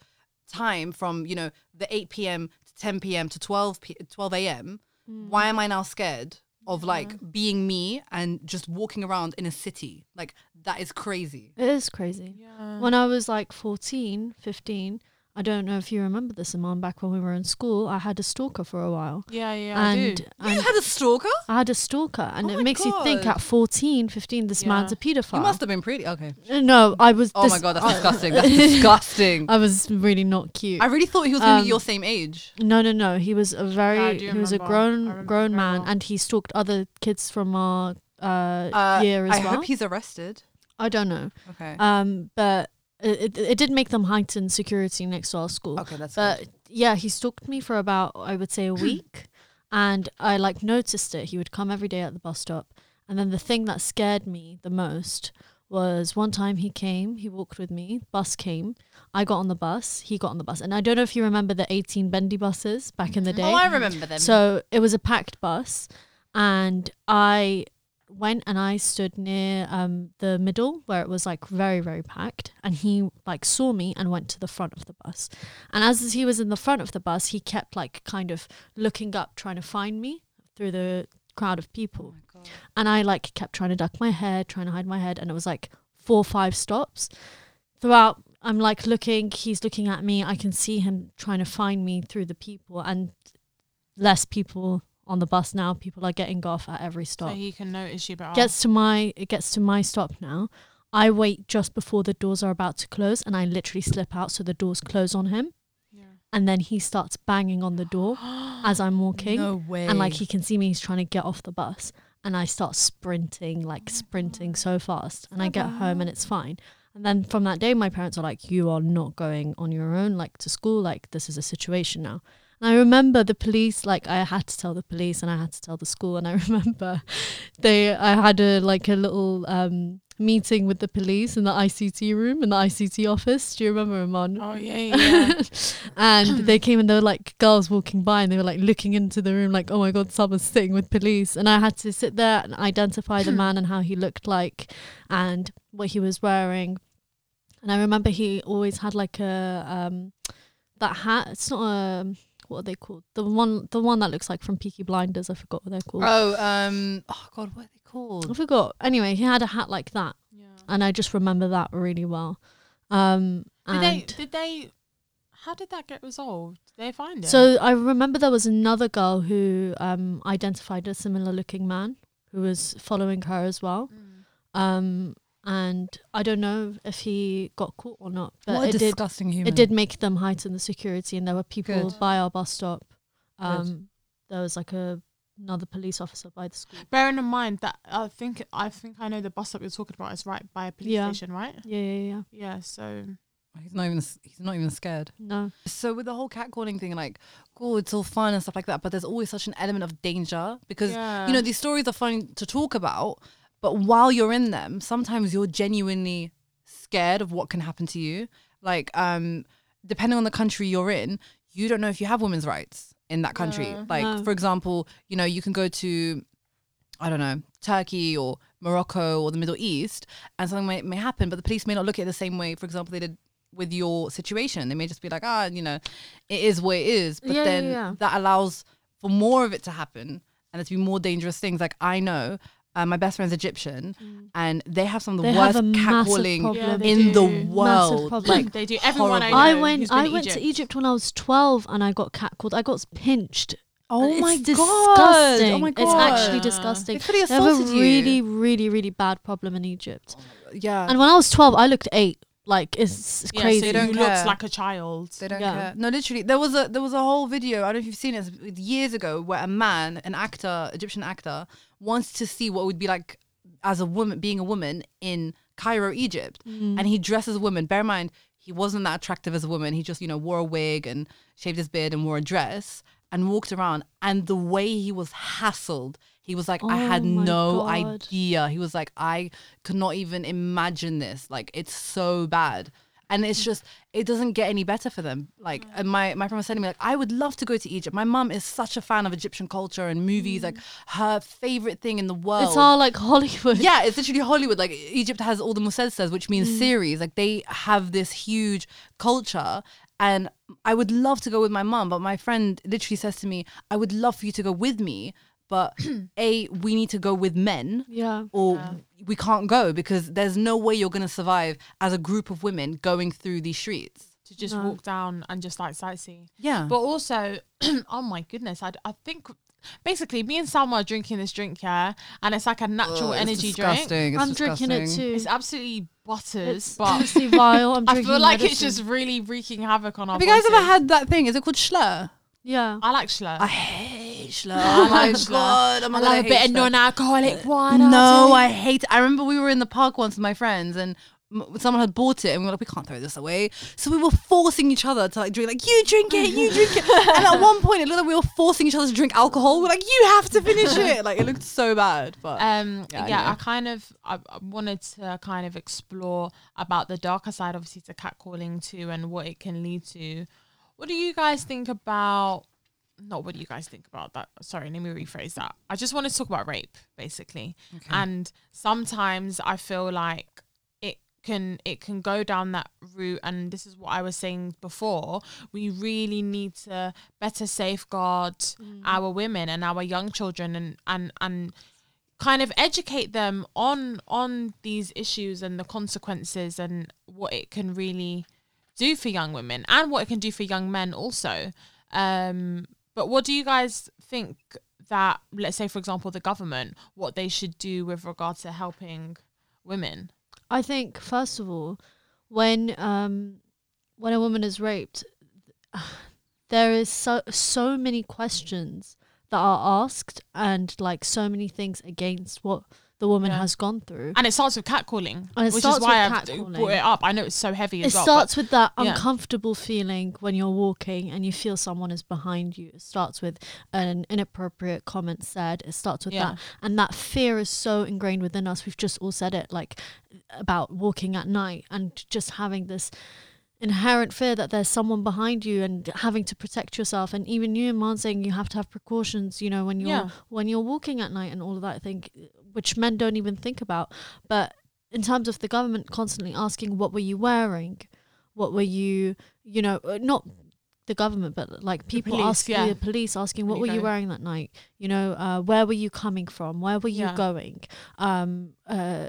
time from you know the 8 p.m. to 10 p.m. to 12 p- 12 a.m. Why am I now scared of like being me and just walking around in a city? Like that is crazy. It is crazy. Yeah. When I was like 14, 15, I don't know if you remember this, Iman, back when we were in school, I had a stalker for a while. Yeah, yeah, I and do. and you had a stalker? I had a stalker, and Oh it my makes you think at 14, 15, this Yeah. man's a paedophile. You must have been pretty okay. Uh, No, I was. Oh this- my god, that's disgusting. That's disgusting. I was really not cute. I really thought he was gonna Um, be your same age. no, no, no. He was a very. do he was a grown, grown man, well. and he stalked other kids from our uh, Uh, year as I well. I hope he's arrested. I don't know. Okay. Um, but it, it, did make them heighten security next to our school. okay, that's But good. yeah, he stalked me for about I would say a week, and I like noticed it. He would come every day at the bus stop, and then the thing that scared me the most was one time he came. He walked with me. Bus came. I got on the bus. He got on the bus, and I don't know if you remember the eighteen bendy buses back in the oh, day. Oh, I remember them. So it was a packed bus, and I went and I stood near um the middle where it was like very very packed, and he like saw me and went to the front of the bus, and as he was in the front of the bus, he kept like kind of looking up trying to find me through the crowd of people, and I like kept trying to duck my head, trying to hide my head, and it was like four or five stops throughout. I'm like looking, he's looking at me. I can see him trying to find me through the people, and less people on the bus now. People are getting off at every So stop. he can notice you better. Gets to my it gets to my stop now. I wait just before the doors are about to close, and I literally slip out so the doors close on him. Yeah. And then he starts banging on the door as I'm walking, no way. and like he can see me. He's trying to get off the bus, and I start sprinting, Oh like sprinting so fast. And I get home, and it's fine. And then from that day, my parents are like, "You are not going on your own, like to school. Like this is a situation now." And I remember the police, like I had to tell the police, and I had to tell the school. And I remember they, I had a like a little um, meeting with the police in the ICT room in the ICT office. Do you remember, Iman? Oh yeah, yeah. and they came and there were like girls walking by and they were like looking into the room like oh my god someone's sitting with police and i had to sit there and identify the man and how he looked like and what he was wearing and i remember he always had like a um that hat. It's not a what are they called? The one the one that looks like from Peaky Blinders. I forgot what they're called. Oh, um, oh God, what are they called? I forgot. Anyway, he had a hat like that, Yeah. and I just remember that really well. Um, Did they? Did they? How did that get resolved? Did they find it? so I remember there was another girl who um identified a similar looking man who was following her as well. Mm. Um, and I don't know if he got caught or not, but what a it did human. it did make them heighten the security, and there were people Good. by our bus stop. Um, there was like a another police officer by the school. Bearing in mind that I think I think I know the bus stop you're talking about is right by a police Yeah. station, right? Yeah, yeah, yeah. Yeah. So He's not even. He's not even scared. No, So with the whole catcalling thing, like, oh, it's all fun and stuff like that, but there's always such an element of danger because yeah. you know these stories are fun to talk about, but while you're in them, sometimes you're genuinely scared of what can happen to you. Like, um, depending on the country you're in, you don't know if you have women's rights in that country. Yeah. like, No. for example, you know, you can go to, I don't know, Turkey or Morocco or the Middle East, and something may, may happen, but the police may not look at it the same way. For example, they did with your situation. They may just be like, ah, you know, it is what it is. But Yeah, yeah, then yeah. that allows for more of it to happen and there to be more dangerous things. Like I know uh, my best friend's Egyptian, and they have some of the Mm. They worst a massive catcalling problem. Yeah, in the do. Massive world. Like they do. Everyone I horrible. know. I who's went. been I to went to Egypt. Egypt when I was twelve, and I got catcalled. I got pinched. oh it's my disgusting. god! Oh my god! It's actually disgusting. They fully They have a assaulted you. really, really, really bad problem in Egypt. yeah. And when I was twelve, I looked eight. Like it's, it's Yeah, crazy. So They don't you care. looked like a child. They don't Yeah. care. No, literally, there was a there was a whole video. I don't know if you've seen it years ago, where a man, an actor, Egyptian actor, wants to see what it would be like as a woman, being a woman in Cairo, Egypt, Mm. and he dresses a woman. Bear in mind, he wasn't that attractive as a woman. He just you know wore a wig and shaved his beard and wore a dress and walked around. And the way he was hassled, he was like, I had Oh no God. idea. He was like, I could not even imagine this. Like it's so bad. And it's just, it doesn't get any better for them. Like, mm. and my, my friend was telling me, like, I would love to go to Egypt. My mum is such a fan of Egyptian culture and movies. Like, mm. her favorite thing in the world. It's all like Hollywood. Yeah, it's literally Hollywood. Like Egypt has all the musalsals, which means mm. series. Like they have this huge culture. And I would love to go with my mum, but my friend literally says to me, I would love for you to go with me, but A, we need to go with men Yeah. or we can't go because there's no way you're going to survive as a group of women going through these streets. to just No. walk down and just like sightsee. Yeah. But also, oh my goodness, I, I think basically me and Sam are drinking this drink, yeah, and it's like a natural Ugh, it's energy drink. It's I'm drinking it too. It's absolutely butters, It's but vile. I'm I feel like it's just really wreaking havoc on our. Have you guys ever voices. had that thing? Is it called Shloer? yeah. I like Shloer. I hate Oh my god. Oh my I God, love a bit of non-alcoholic wine. No, I hate. I remember we were in the park once with my friends, and someone had bought it, and we were like, we can't throw this away. So we were forcing each other to like drink. Like you drink it, you drink it. and at one point, it looked like we were forcing each other to drink alcohol. We're like, you have to finish it. Like it looked so bad. But um Yeah, yeah, anyway. I kind of I, I wanted to kind of explore about the darker side obviously to catcalling too and what it can lead to what do you guys think about not what do you guys think about that. Sorry let me rephrase that. I just want to talk about rape basically. And sometimes i feel like it can it can go down that route. And this is what i was saying before. We really need to better safeguard our women and our young children and and and kind of educate them on on these issues and the consequences and what it can really do for young women and what it can do for young men also. Um but what do you guys think that let's say for example the government what they should do with regard to helping women? I think first of all, when um when a woman is raped, there is so so many questions that are asked and like so many things against what the woman Yeah. has gone through. and it starts with catcalling And it which starts is why i've brought it up i know it's so heavy It as well starts with that yeah. uncomfortable feeling when you're walking and you feel someone is behind you. It starts with an inappropriate comment said. It starts with Yeah. that. And that fear is so ingrained within us. We've just all said it, like about walking at night and just having this inherent fear that there's someone behind you and having to protect yourself and even you Iman saying you have to have precautions you know when you're Yeah. when you're walking at night and all of that I think which men don't even think about but in terms of the government constantly asking what were you wearing what were you you know uh, not the government, but like people police, asking yeah. the police asking, what were you wearing that night? You know, uh, where were you coming from? Where were you Yeah. going? Um, uh,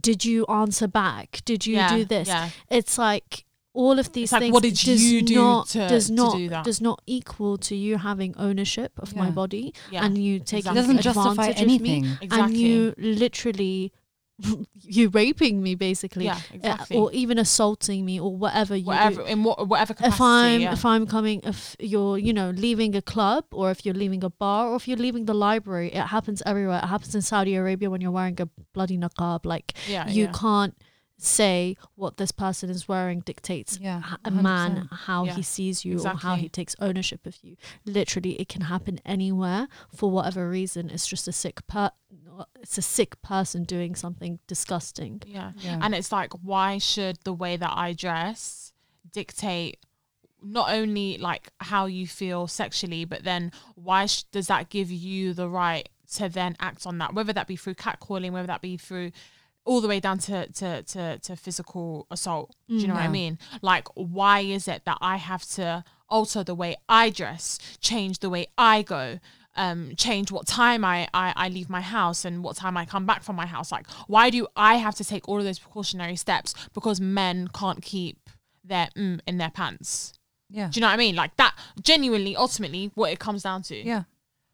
did you answer back? Did you yeah, do this? It's like all of these like, things what did does you do not to- does to not do that? does not equal to you having ownership of my body Yeah. and you taking It Exactly. doesn't justify advantage of me anything. exactly. and you literally you raping me basically yeah, uh, or even assaulting me or whatever you whatever do in what whatever capacity. if i'm yeah. if i'm coming if you're you know leaving a club or if you're leaving a bar or if you're leaving the library it happens everywhere it happens in saudi arabia when you're wearing a bloody niqab like yeah, you yeah. can't say what this person is wearing dictates Yeah, h- a man how Yeah, he sees you or how he takes ownership of you literally it can happen anywhere for whatever reason it's just a sick per it's a sick person doing something disgusting yeah. Yeah. And it's like, why should the way that I dress dictate not only like how you feel sexually, but then why sh- does that give you the right to then act on that? Whether that be through catcalling, whether that be through all the way down to to to, to physical assault. Do you know what I mean? Like, why is it that I have to alter the way I dress, change the way I go? Um, change what time I, I, I leave my house and what time I come back from my house. Like, why do I have to take all of those precautionary steps because men can't keep their mm in their pants? yeah. Do you know what I mean? Like that, genuinely, ultimately, what it comes down to. Yeah.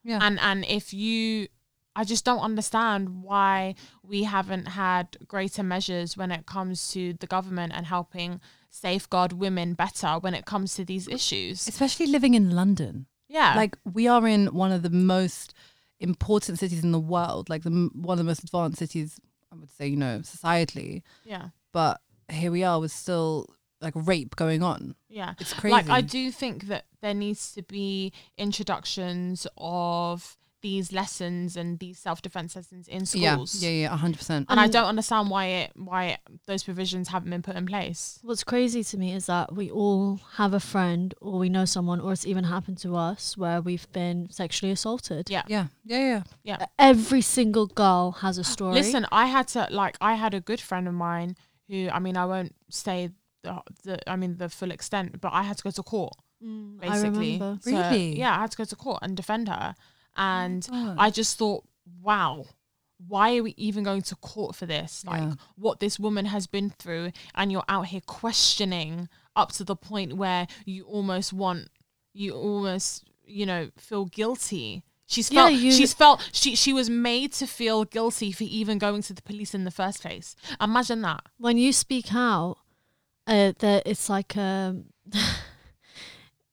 Yeah. And and if you, I just don't understand why we haven't had greater measures when it comes to the government and helping safeguard women better when it comes to these issues. Especially living in London. Yeah, Like we are in one of the most important cities in the world, like the one of the most advanced cities, I would say, you know, societally. yeah, But here we are with still like rape going on. yeah. It's crazy. Like I do think that there needs to be introductions of these lessons and these self defense lessons in Yeah, schools. yeah, yeah, hundred percent. And I don't understand why it why it, those provisions haven't been put in place. What's crazy to me is that we all have a friend or we know someone or it's even happened to us where we've been sexually assaulted. Yeah. Yeah, yeah, yeah. Every single girl has a story. Listen, I had to like I had a good friend of mine who I mean I won't say the, the I mean the full extent, but I had to go to court Mm, I basically. remember. So, Really? yeah, I had to go to court and defend her, and God. I just thought, wow. Why are we even going to court for this? Like Yeah. what this woman has been through, and you're out here questioning up to the point where you almost want, you almost, you know, feel guilty. She's Yeah, felt, you- she's felt, she she was made to feel guilty for even going to the police in the first place. Imagine that. when you speak out, uh, that it's like um,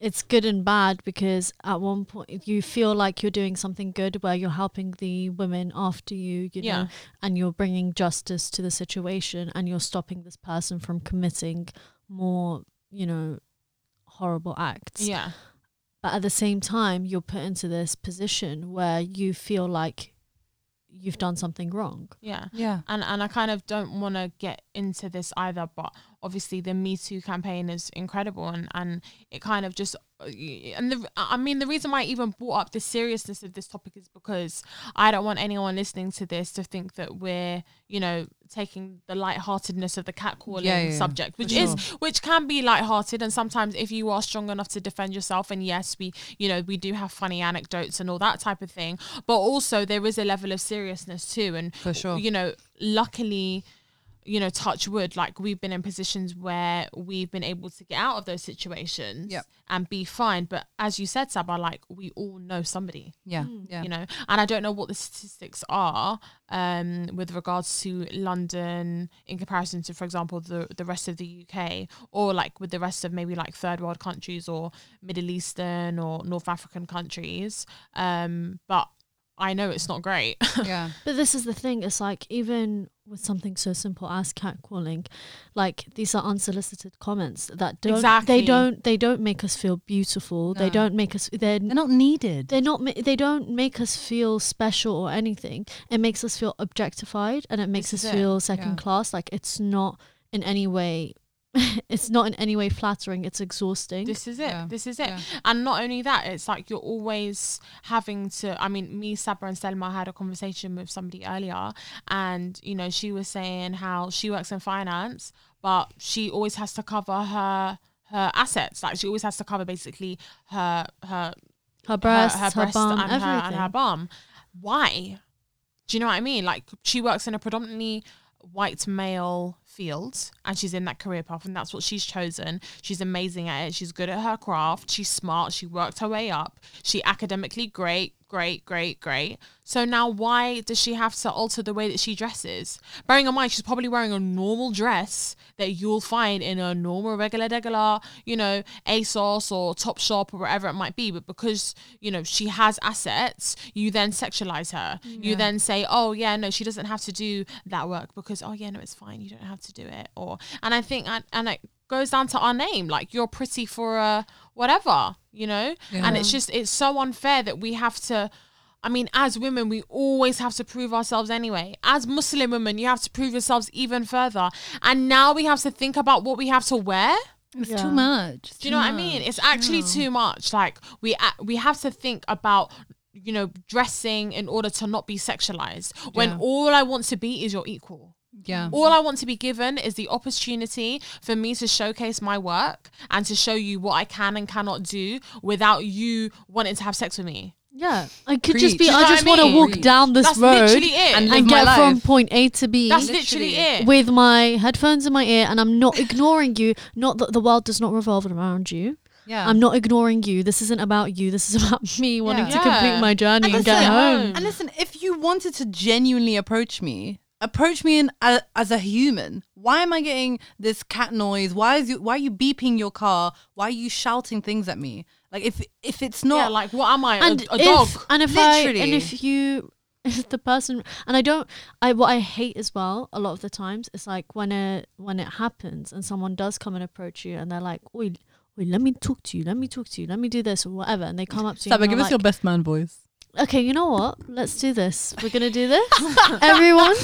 it's good and bad because at one point you feel like you're doing something good where you're helping the women after you, you Yeah. know, and you're bringing justice to the situation and you're stopping this person from committing more, you know, horrible acts. Yeah, But at the same time, you're put into this position where you feel like you've done something wrong. yeah. yeah. and and I kind of don't want to get into this either, but obviously the Me Too campaign is incredible, and and it kind of just uh, and the I mean the reason why I even brought up the seriousness of this topic is because I don't want anyone listening to this to think that we're you know taking the lightheartedness of the catcalling Yeah, yeah, subject, which is which can be lighthearted, and sometimes if you are strong enough to defend yourself, and yes, we you know we do have funny anecdotes and all that type of thing, but also there is a level of seriousness too, and For sure. you know, luckily, you know, touch wood, like we've been in positions where we've been able to get out of those situations Yep. and be fine. But as you said, Sabah, like we all know somebody, Yeah, Hmm. yeah. you know, and I don't know what the statistics are um, with regards to London in comparison to, for example, the the rest of the UK, or like with the rest of maybe like third world countries or Middle Eastern or North African countries. Um, but I know it's not great. yeah. But this is the thing. It's like even with something so simple as catcalling, like these are unsolicited comments that don't. Exactly. They don't. They don't make us feel beautiful. They don't make us. They're. They're not needed. They're not. They don't make us feel special or anything. It makes us feel objectified, and it makes This us is it, feel second yeah. class. Like it's not in any way. it's not in any way flattering. It's exhausting. This is it. Yeah. This is it. Yeah. And not only that, it's like you're always having to. I mean, me, Sabra, and Selma had a conversation with somebody earlier, and you know, she was saying how she works in finance, but she always has to cover her her assets. Like she always has to cover basically her her Her breasts, her, breast bum, and everything. her and her bum. Why? Do you know what I mean? Like she works in a predominantly white male field and she's in that career path and that's what she's chosen. She's amazing at it. She's good at her craft. She's smart. She worked her way up. She academically great, great, great, great. So now why does she have to alter the way that she dresses? Bearing in mind she's probably wearing a normal dress that you'll find in a normal regular regular, you know, ASOS or Topshop or whatever it might be. But because, you know, she has assets, you then sexualize her. You then say, Oh yeah, no, she doesn't have to do that work because oh yeah, no, it's fine. You don't have to do it. Or and I think and, and it goes down to our name. Like you're pretty for uh whatever, you know? And it's just it's so unfair that we have to I mean, as women, we always have to prove ourselves anyway. As Muslim women, you have to prove yourselves even further. And now we have to think about what we have to wear. It's Yeah. too much. It's Do you too know what I mean? It's actually too much. Like we we have to think about you know dressing in order to not be sexualized. When Yeah. all I want to be is your equal. Yeah. All I want to be given is the opportunity for me to showcase my work and to show you what I can and cannot do without you wanting to have sex with me. Yeah, I could just be. You I just what I want to walk Preach. down this That's road. And and, live my get from point A to B That's literally it. with my headphones in my ear, and I'm not ignoring you. Not that the world does not revolve around you. Yeah. I'm not ignoring you. This isn't about you. This is about me wanting to Yeah. complete my journey and, And get home. And listen, if you wanted to genuinely approach me, approach me in a, as a human. Why am I getting this cat noise? Why is you? Why are you beeping your car? Why are you shouting things at me? Like if if it's not yeah, like what am I? A- and a, if, dog? and if I and if you if the person and I don't I what I hate as well a lot of the times it's like when it when it happens and someone does come and approach you and they're like, Oi, wait, let me talk to you, let me talk to you, let me do this or whatever and they come up to you Saba, and give us your best man voice. Okay, you know what? Let's do this. We're gonna do this. Everyone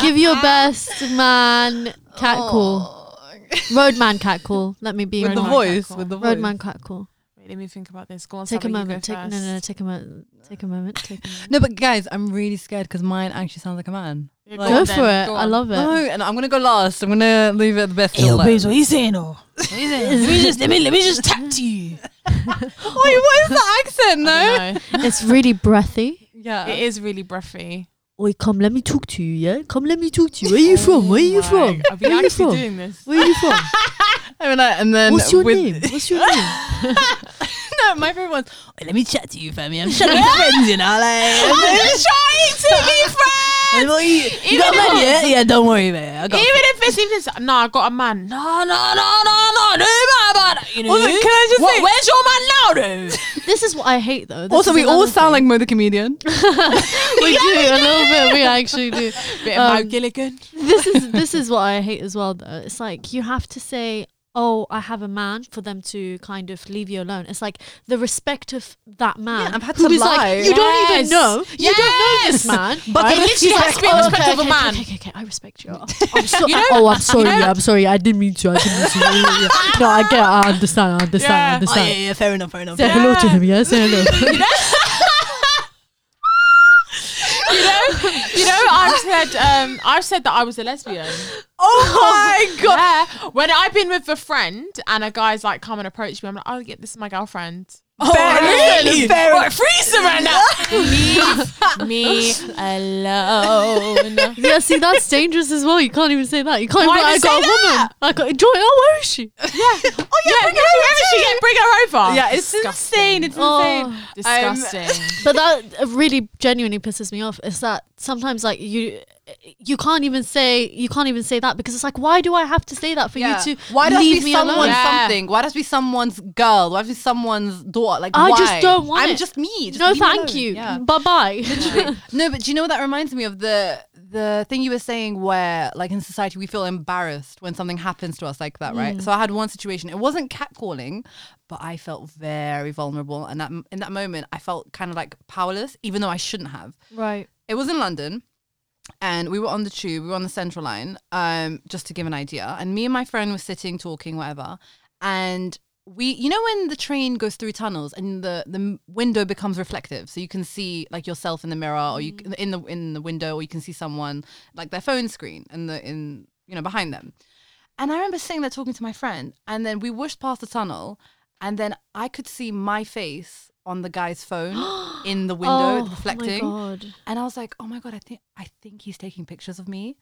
give your best man cat call. Oh. Roadman cat call. Let me be with the voice, with the voice. Roadman cat call. Wait, let me think about this. Go on, Take a Saba, you moment. Take no, no, no. Take a moment. Take a moment. Take a moment. No, but guys, I'm really scared because mine actually sounds like a man. Yeah, Like- Go on for then, it. go I love it. No, and I'm gonna go last. I'm gonna leave it at the best. Hey, yo, till last. babes, what you saying, though? What you saying? let me just let me let me just tap to you. Wait, what is the accent? No. I don't know. It's really breathy. Yeah. it is really breathy. Oi, come, let me talk to you, yeah? Come, let me talk to you. Where are you from? Where are you Oh from? my- Are we Where you actually from? doing this? Where are you from? I mean, like, and then What's your with, name? What's your name? my favorite one's. "Oh, let me chat to you, family. I'm trying to be friends, you know. Like, I'm just trying to be friends. Well, you, you got a man, yeah? Yeah, don't worry, man. I got Even if it's even s- no, I got a man. No, no, no, no, no, no, about that. You know. Also, can I just What- say- where's your man now, though? this is what I hate, though. This Also, we all sound like thing. Mo the comedian. we do a little bit. We actually do. Bit of Mo Um, Gilligan. This is this is what I hate as well. Though it's like you have to say, "Oh, I have a man," for them to kind of leave you alone. It's like the respect of that man. I've had to is like, lie. you don't even Yes. know. You don't know this man. But right? they literally He's has to be "Oh, respect okay, of a man." Okay, okay, okay, I respect you. I'm so, You know- oh, I'm sorry. you know- I'm sorry. I didn't mean to. I didn't mean to. Yeah, yeah, yeah. No, I get. it, I understand. I understand. I Yeah. Oh, understand. yeah, yeah, fair enough, fair enough. Say hello to him. Yeah, say hello. You know, you know. I've said, um, I've said that I was a lesbian. Oh my god. Yeah. When I've been with a friend and a guy's like come and approach me, I'm like, oh yeah, this is my girlfriend. Oh, really? Fair Right, freeze right now. Leave me alone. yeah, see, that's dangerous as well. You can't even say that. You can't Why even. I got a woman. I got Joy. Oh, where is she? Yeah. oh yeah, bring her over. She get bring her over. Yeah, it's Disgusting. insane. It's Oh. insane. disgusting. Um, but that really genuinely pisses me off is that sometimes like you you can't even say you can't even say that because it's like why do I have to say that for Yeah. you to why does leave be me someone's alone? Yeah. something? Why does be someone's girl? Why does be someone's daughter? Like I why? just don't want I'm it. just me. Just no, leave me thank alone. you. Yeah. Bye bye. no, but do you know what that reminds me of the the thing you were saying where like in society we feel embarrassed when something happens to us like that, right? Mm. So I had one situation. It wasn't catcalling, but I felt very vulnerable, and that in that moment I felt kind of like powerless, even though I shouldn't have. right. It was in London. And we were on the tube, we were on the central line, um, just to give an idea. And me and my friend were sitting, talking, whatever. And we, you know, when the train goes through tunnels and the the window becomes reflective, so you can see like yourself in the mirror, or you c- in the in the window, or you can see someone like their phone screen in the in you know behind them. And I remember sitting there talking to my friend, and then we whooshed past the tunnel, and then I could see my face on the guy's phone in the window oh, reflecting. god. And I was like, oh my god, I think I think he's taking pictures of me.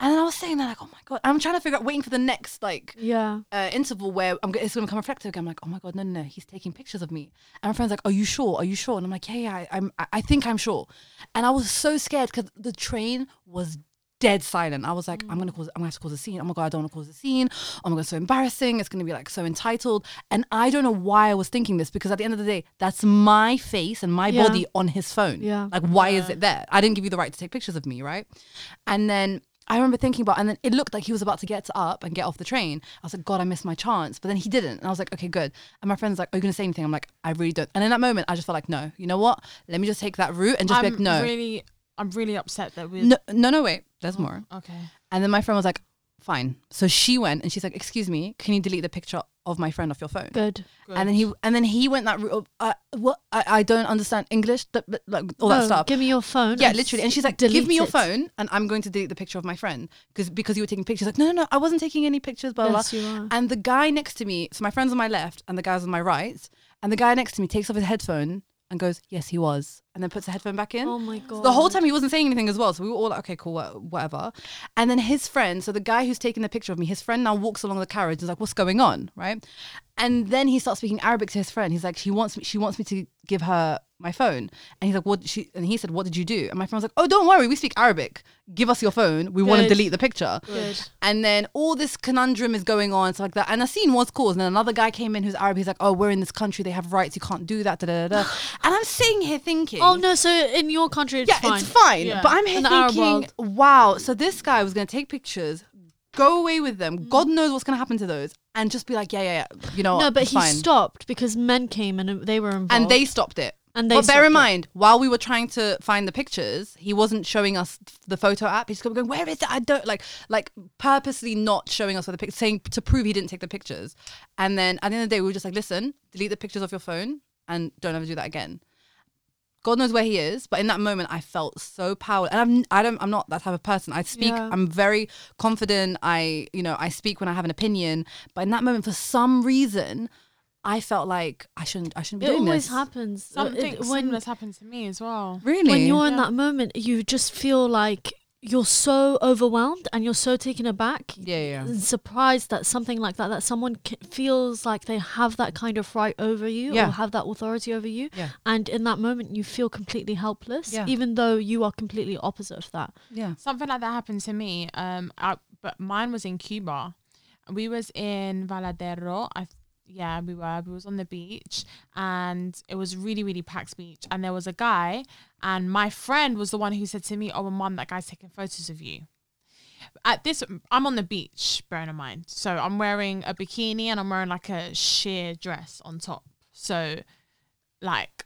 And then I was saying that like, oh my god, I'm trying to figure out, waiting for the next like Yeah. uh, interval where I'm it's gonna come reflective again. I'm like, oh my god, no, no, no, he's taking pictures of me. And my friend's like, are you sure? Are you sure? And I'm like, yeah, yeah, I, I'm, I- I think I'm sure. And I was so scared because the train was dead silent. I was like, I'm gonna mm. cause, I'm gonna have to cause a scene. Oh my god, I don't want to cause a scene. Oh my god, so embarrassing. It's gonna be like so entitled. And I don't know why I was thinking this because at the end of the day, that's my face and my Yeah. body on his phone. Yeah. Like, why is it there? I didn't give you the right to take pictures of me, right? And then I remember thinking about, and then it looked like he was about to get up and get off the train. I was like, God, I missed my chance. But then he didn't. And I was like, okay, good. And my friend's like, Are you going to say anything? I'm like, I really don't. And in that moment, I just felt like, no, you know what? Let me just take that route and just be I'm like, no. really, I'm really upset that we. no, no, no, wait, there's more. Okay. And then my friend was like, fine. So she went and she's like, excuse me, can you delete the picture of my friend off your phone? Good. And then he and then he went that route of, uh, what? I, I don't understand English, th- th- like all that stuff. Give me your phone. Yeah, literally. And she's like, "Give me your it. phone, and I'm going to delete the picture of my friend because because you were taking pictures." Like, no, no, no, I wasn't taking any pictures. Blah blah. Yes, you are. And the guy next to me, so my friend's on my left, and the guy's on my right, and the guy next to me takes off his headphone and goes, "Yes, he was," and then puts the headphone back in. Oh my god. The whole time he wasn't saying anything as well. So we were all like, okay, cool, whatever. And then his friend, so the guy who's taking the picture of me, his friend now walks along the carriage and is like, what's going on? Right. And then he starts speaking Arabic to his friend. He's like, she wants me, she wants me to give her my phone. And he's like, what she, and he said, what did you do? And my friend was like, oh, don't worry. We speak Arabic. Give us your phone. We want to Good. delete the picture. Good. And then all this conundrum is going on, stuff like that. And a scene was caused. And then another guy came in who's Arab. He's like, oh, we're in this country. They have rights. You can't do that. Da, da, da, da. and I'm sitting here thinking, Oh no! So in your country, it's yeah, fine. it's fine. Yeah. But I'm here In the Arab thinking, world. wow. So this guy was going to take pictures, go away with them. Mm. God knows what's going to happen to those, and just be like, yeah, yeah, yeah. You know, No, what, but it's he fine. stopped because men came and they were involved. and they stopped it. And they. but bear in it. mind, while we were trying to find the pictures, he wasn't showing us the photo app. He's going, "Where is it? I don't like, like purposely not showing us where the pictures, saying to prove he didn't take the pictures." And then at the end of the day, we were just like, "Listen, delete the pictures off your phone and don't ever do that again." God knows where he is, but in that moment, I felt so powerless. And I'm, I don't, I'm not that type of person. I speak, Yeah. I'm very confident. I, you know, I speak when I have an opinion. But in that moment, for some reason, I felt like I shouldn't, I shouldn't be It doing this. It always happens. Something it- when similar happened to me as well. Really? when you're in that moment, you just feel like you're so overwhelmed and you're so taken aback. yeah, yeah. and surprised that something like that that someone c- feels like they have that kind of right over you Yeah. or have that authority over you Yeah. and in that moment you feel completely helpless Yeah. even though you are completely opposite of that Yeah. Something like that happened to me. Um, I, but mine was in Cuba. We was in Varadero. I yeah, we were. We was on the beach, and it was really, really packed beach. And there was a guy, and my friend was the one who said to me, "Oh, mum, that guy's taking photos of you." At this, I'm on the beach. Bearing in mind, so I'm wearing a bikini and I'm wearing like a sheer dress on top. So, like,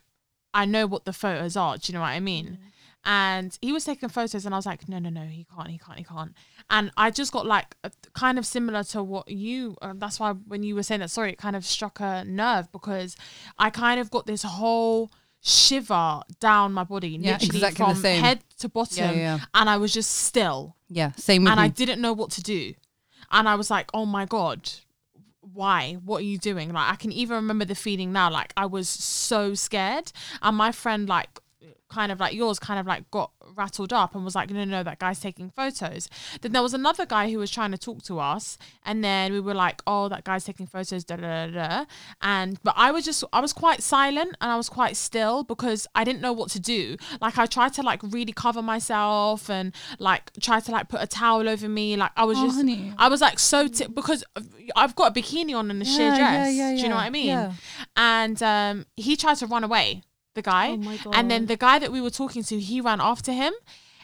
I know what the photos are. Do you know what I mean? Mm-hmm. and he was taking photos and i was like no no no he can't he can't he can't and i just got like a, kind of similar to what you uh, that's why when you were saying that sorry, it kind of struck a nerve because i kind of got this whole shiver down my body Yeah, literally exactly from head to bottom Yeah, yeah. and i was just still Yeah. Same with and me. I didn't know what to do. And I was like, oh my God, why? What are you doing? Like, I can even remember the feeling now. Like, I was so scared. And my friend, like, kind of like yours, kind of like got rattled up and was like, no, no, no, that guy's taking photos. Then there was another guy who was trying to talk to us. And then we were like, oh, that guy's taking photos, da da da da. And, but I was just, I was quite silent and I was quite still because I didn't know what to do. Like, I tried to like really cover myself and like try to like put a towel over me. Like, I was Oh, just, honey. I was like so, t- because I've got a bikini on and a sheer Yeah, dress. yeah, yeah, Do you know what I mean? And um, he tried to run away, the guy. Oh my And then the guy that we were talking to, he ran after him.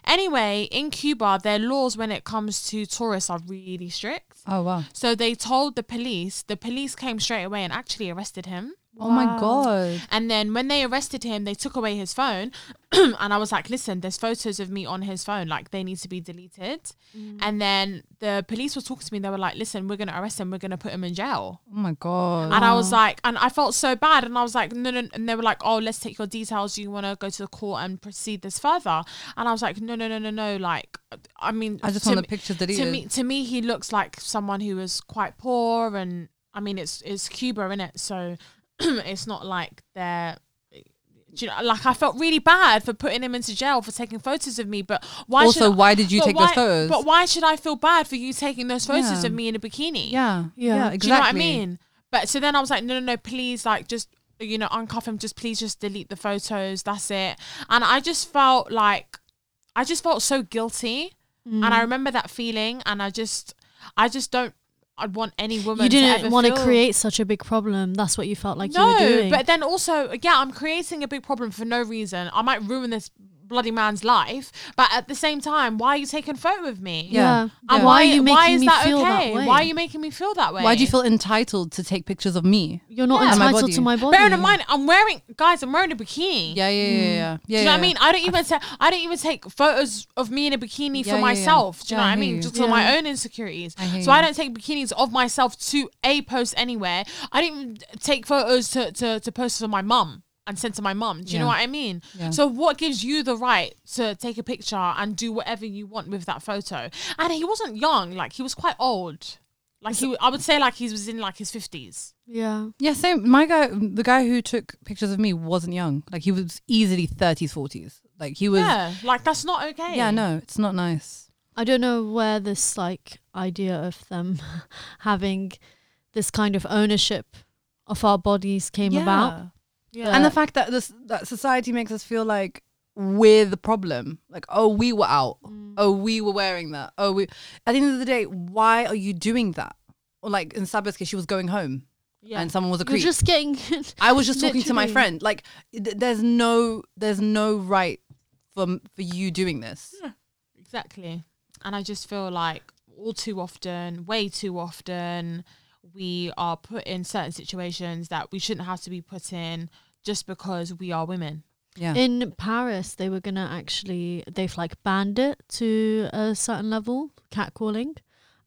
Anyway, in Cuba, their laws when it comes to tourists are really strict. oh wow. So they told the police, the police came straight away and actually arrested him. Oh my god. And then when they arrested him, they took away his phone. and I was like, listen, there's photos of me on his phone. Like, they need to be deleted. Mm. And then the police were talking to me. They were like, listen, we're going to arrest him. We're going to put him in jail. Oh my god. And I was like, and I felt so bad. And I was like, no, no. And they were like, oh, let's take your details. Do you want to go to the court and proceed this further? And I was like, no, no, no, no, no. Like, I mean, I just to want the me- pictures to deleted. me, to me, he looks like someone who is quite poor, and I mean, it's it's Cuba in it, so it's not like they're. do You know, like I felt really bad for putting him into jail for taking photos of me, but why? Also, should, why did you take why, those photos? But why should I feel bad for you taking those photos Yeah. of me in a bikini? yeah, Yeah. yeah, Do you know what I mean? But so then I was like, no, no, no, please, like, just you know, uncuff him. Just please, just delete the photos. That's it. And I just felt like, I just felt so guilty, and Mm. I remember that feeling. And I just, I just don't. I'd want any woman. You didn't want to create such a big problem. That's what you felt like no, you were doing. but then also, yeah, I'm creating a big problem for no reason. I might ruin this bloody man's life, but at the same time, why are you taking a photo of me? yeah. And And why, why are you making why is me that feel okay? that way? Why are you making me feel that way? Why do you feel entitled to take pictures of me? You're not Yeah. My entitled body. to my body. Bearing in mind, I'm wearing, guys, I'm wearing a bikini. Yeah, yeah, yeah, yeah. yeah Do you know what I mean? I don't even take I don't even take photos of me in a bikini Yeah, for yeah, yeah. myself. Do you know I what I mean? you. Just for my own insecurities. I hear So I don't take bikinis of myself to a post anywhere. I don't take photos to to, to post for my mum and sent to my mum. Do you know Yeah. what I mean? Yeah. So what gives you the right to take a picture and do whatever you want with that photo? And he wasn't young, like he was quite old. Like he, I would say, like he was in like his fifties. Yeah. Yeah, same. My guy, the guy who took pictures of me, wasn't young. Like he was easily thirties, forties. Like he was. Yeah, like that's not okay. Yeah, no, it's not nice. I don't know where this like idea of them having this kind of ownership of our bodies came about. Yeah. and the fact that this that society makes us feel like we're the problem. Like, oh, we were out. Mm. Oh, we were wearing that. Oh, we. At the end of the day, why are you doing that? Or like in Saba's case, she was going home yeah. and someone was a You're creep. just getting I was just talking to my friend. Like, th- there's no, there's no right for for you doing this. Yeah, Exactly. And I just feel like all too often, way too often, we are put in certain situations that we shouldn't have to be put in just because we are women. Yeah. in Paris. They were gonna actually they've like banned it to a certain level, catcalling.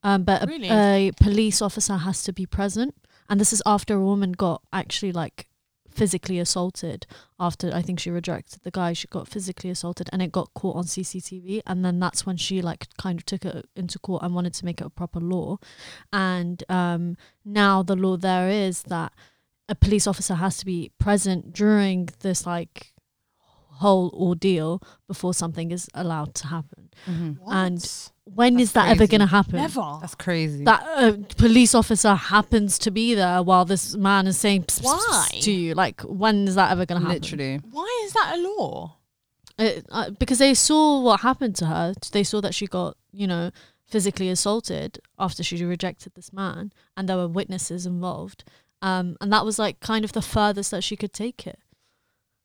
Um, but a, Really? a police officer has to be present, and this is after a woman got actually like physically assaulted. After I think she rejected the guy, she got physically assaulted, and it got caught on CCTV. And then that's when she like kind of took it into court and wanted to make it a proper law. And um, now the law there is that a police officer has to be present during this like whole ordeal before something is allowed to happen. Mhm. And when That's is that ever going to happen? never. That's crazy. That a police officer happens to be there while this man is saying pss, pss, Why? pss to you. Like, when is that ever going to happen? Literally. Why is that a law? It, uh, because they saw what happened to her. They saw that she got, you know, physically assaulted after she rejected this man, and there were witnesses involved. Um, and that was like kind of the furthest that she could take it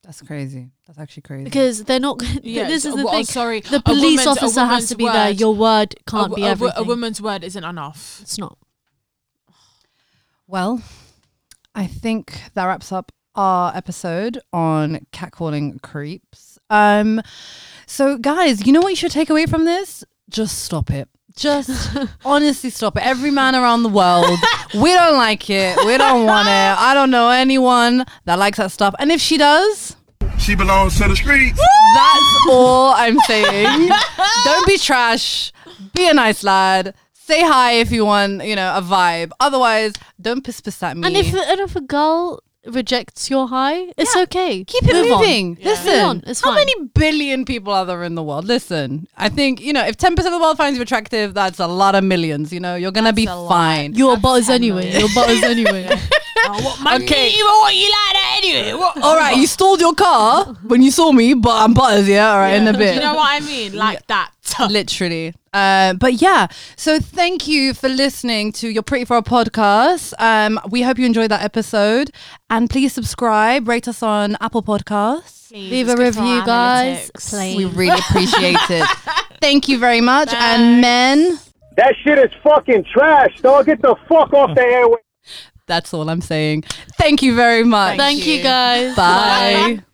That's crazy. That's actually crazy. because they're not. Yeah, this is the well, thing. sorry, The police officer has to be there. Your word can't a, be a- a- everything. A woman's word isn't enough. It's not. Well, I think that wraps up our episode on catcalling creeps. Um, so guys, you know what you should take away from this? Just stop it. Just honestly stop it. Every man around the world, we don't like it. We don't want it. I don't know anyone that likes that stuff. And if she does, She belongs to the streets. that's all I'm saying. Don't be trash. Be a nice lad. Say hi if you want, you know, a vibe. Otherwise, don't piss piss at me. And if and if a girl rejects your high, it's okay. Keep it Move on. moving. Listen, Move on. It's how fine. many billion people are there in the world? Listen, I think you know if ten percent of the world finds you attractive, that's a lot of millions. You know, you're gonna be a lot. fine. Your butters anyway. Your butters anyway. Oh, okay. You want you like that anyway? What? All right, you stalled your car when you saw me, but I'm butters. Yeah, all right, in a Do bit. you know what I mean? Like that. Literally. Uh, but yeah, so thank you for listening to your Pretty for a podcast. Um, we hope you enjoyed that episode, and please subscribe, rate us on Apple Podcasts. Please, Leave a review, guys. Please. We really appreciate it. Thank you very much, and men. That shit is fucking trash, dog. Get the fuck off the airway. That's all I'm saying. Thank you very much. Thank you you. guys. Bye.